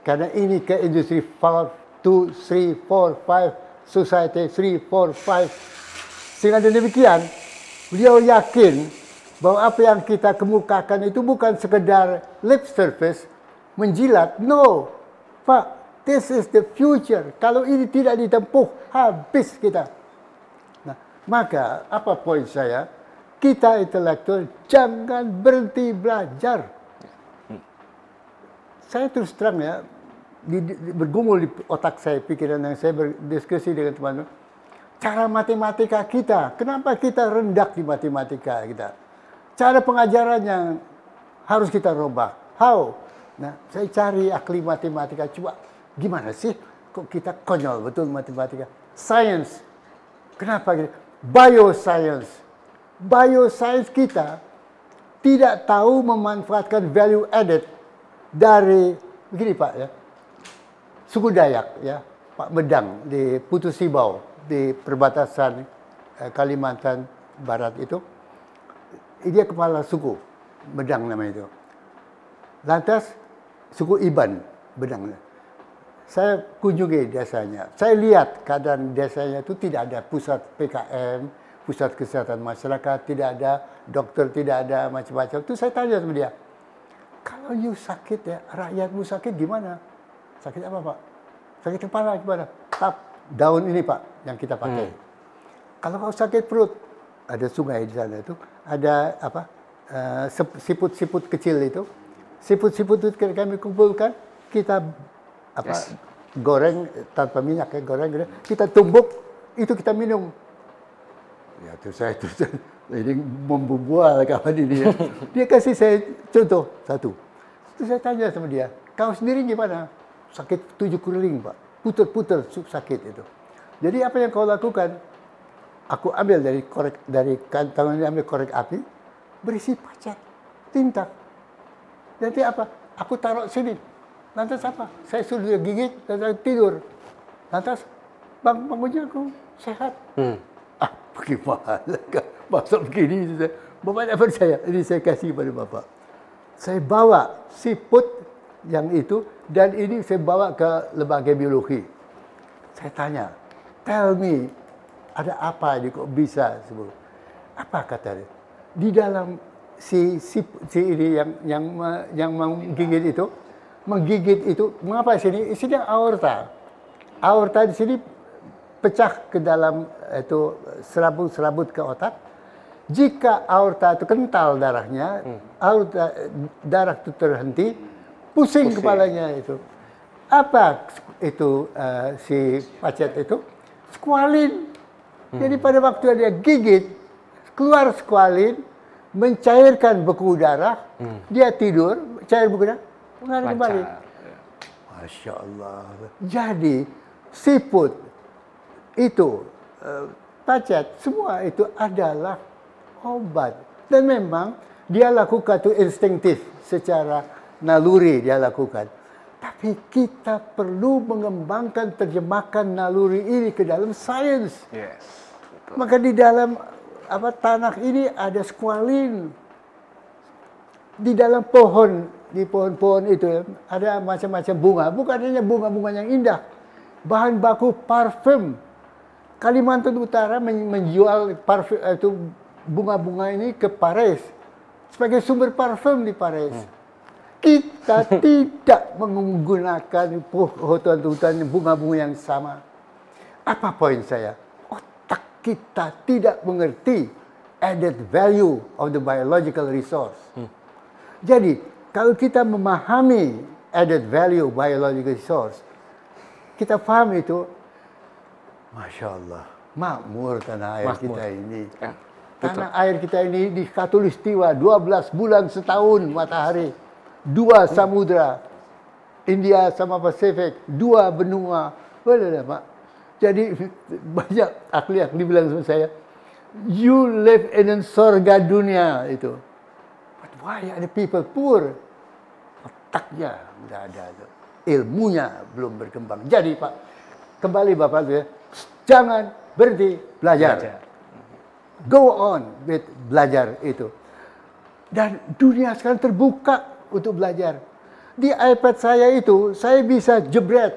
Karena ini ke industri 4, 2, 3, 4, 5, society 3, 4, 5. Sehingga demikian, beliau yakin bahwa apa yang kita kemukakan itu bukan sekedar lip service, menjilat. No, Pak, this is the future. Kalau ini tidak ditempuh, habis kita. Nah, maka apa poin saya? Kita intelektual jangan berhenti belajar. Saya terus terang ya, di, di- bergumul di otak saya, pikiran yang saya berdiskusi dengan teman-teman. Cara matematika kita, kenapa kita rendah di matematika kita? Cara pengajaran yang harus kita rubah. How? Nah, saya cari ahli matematika, coba gimana sih kok kita konyol betul matematika? Science, kenapa gitu? Bioscience, bioscience kita tidak tahu memanfaatkan value added dari begini Pak ya. Suku Dayak ya, Pak Medang di Putu Sibau di perbatasan eh, Kalimantan Barat itu. Dia kepala suku Medang namanya itu. Lantas suku Iban Bedang. Saya kunjungi desanya. Saya lihat keadaan desanya itu tidak ada pusat PKM, pusat kesehatan masyarakat, tidak ada dokter, tidak ada macam-macam. Itu saya tanya sama dia, kalau you sakit ya, rakyatmu sakit gimana? Sakit apa pak? Sakit kepala gimana? Tap daun ini pak yang kita pakai. Kalau kau sakit perut, ada sungai di sana itu, ada apa? eh, siput-siput kecil itu, siput-siput itu kami kumpulkan, kita apa? Goreng tanpa minyak ya, goreng, goreng. kita tumbuk, itu kita minum. Ya terus saya terus ini membual kawan ini ya. Dia kasih saya contoh satu. Terus saya tanya sama dia, kau sendiri gimana? Sakit tujuh keliling pak, puter-puter sakit itu. Jadi apa yang kau lakukan? Aku ambil dari korek dari kantong ini ambil korek api, berisi pacat, tinta. Nanti apa? Aku taruh sini. Lantas apa? Saya suruh dia gigit dan saya tidur. Lantas bang bangunnya aku sehat. Hmm. Ah, bagaimana? Masa begini? Bapak tidak percaya. Ini saya kasih kepada Bapak. Saya bawa siput yang itu dan ini saya bawa ke lembaga biologi. Saya tanya, tell me, ada apa ini kok bisa semua? Apa kata dia? Di dalam si si, si ini yang yang yang menggigit itu, menggigit itu, mengapa sini? Sini aorta. Aorta di sini pecah ke dalam itu serabut-serabut ke otak jika aorta itu kental darahnya, hmm. aorta darah itu terhenti, pusing, pusing. kepalanya itu. Apa itu uh, si pacet itu? Squalin. Hmm. Jadi pada waktu dia gigit, keluar squalin, mencairkan beku darah, hmm. dia tidur, cair beku darah, mengalir kembali. Masya Allah. Jadi siput itu, uh, pacet, semua itu adalah obat. Dan memang dia lakukan itu instinktif secara naluri dia lakukan. Tapi kita perlu mengembangkan terjemahkan naluri ini ke dalam sains. Yes. Maka di dalam apa tanah ini ada squalin. Di dalam pohon, di pohon-pohon itu ada macam-macam bunga. Bukan hanya bunga-bunga yang indah. Bahan baku parfum. Kalimantan Utara menjual parfum itu bunga-bunga ini ke Paris sebagai sumber parfum di Paris. Hmm. Kita tidak menggunakan hutan-hutan bunga-bunga yang sama. Apa poin saya? Otak kita tidak mengerti added value of the biological resource. Hmm. Jadi, kalau kita memahami added value biological resource, kita paham itu, Masya Allah, makmur tanah air makmur. kita ini. Ya. Tanah air kita ini di Katulistiwa 12 bulan setahun matahari. Dua samudra. India sama Pasifik. Dua benua. Boleh Pak. Jadi banyak ahli-ahli bilang sama saya, you live in surga dunia itu. But why are the people poor? Otaknya tidak ada. Ilmunya belum berkembang. Jadi Pak, kembali Bapak, jangan berhenti belajar. belajar go on with belajar itu. Dan dunia sekarang terbuka untuk belajar. Di iPad saya itu, saya bisa jebret.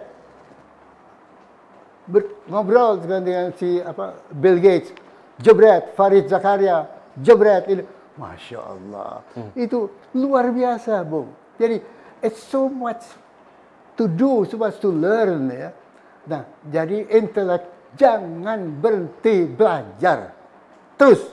Ber, ngobrol dengan, dengan si apa Bill Gates, jebret, Farid Zakaria, jebret. Ini. Masya Allah. Hmm. Itu luar biasa, Bung. Jadi, it's so much to do, so much to learn. ya. Nah, jadi intelek jangan berhenti belajar terus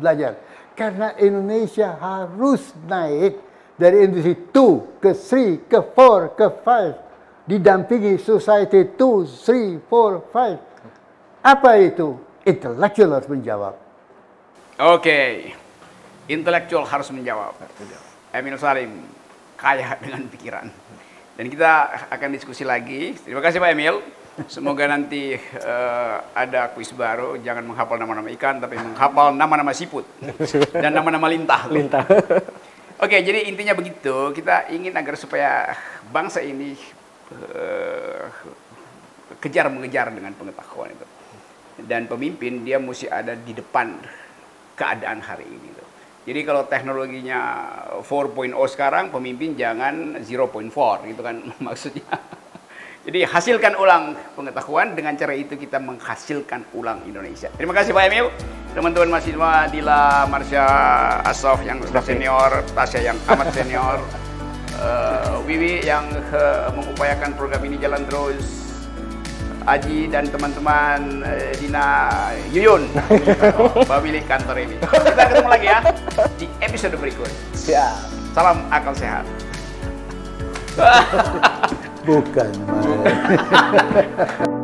belajar. Karena Indonesia harus naik dari industri 2 ke 3 ke 4 ke 5 didampingi society 2, 3, 4, 5. Apa itu? Intellectual harus menjawab. Oke, okay. intelektual harus menjawab. Emil Salim kaya dengan pikiran. Dan kita akan diskusi lagi. Terima kasih Pak Emil. Semoga nanti uh, ada kuis baru, jangan menghafal nama-nama ikan, tapi menghafal nama-nama siput dan nama-nama lintah. Lintah. Oke, jadi intinya begitu. Kita ingin agar supaya bangsa ini uh, kejar mengejar dengan pengetahuan itu. Dan pemimpin dia mesti ada di depan keadaan hari ini. Itu. Jadi kalau teknologinya 4.0 sekarang, pemimpin jangan 0.4 gitu kan maksudnya. Jadi hasilkan ulang pengetahuan dengan cara itu kita menghasilkan ulang Indonesia. Terima kasih Pak Emil, teman-teman mahasiswa Dila, Marsha, Asof yang sudah senior, Tasya yang amat senior, uh, Wiwi yang uh, mengupayakan program ini jalan terus, Aji dan teman-teman uh, Dina Yuyun, pemilik kantor ini. Kita ketemu lagi ya di episode berikut. Ya. Salam akal sehat. Bukan,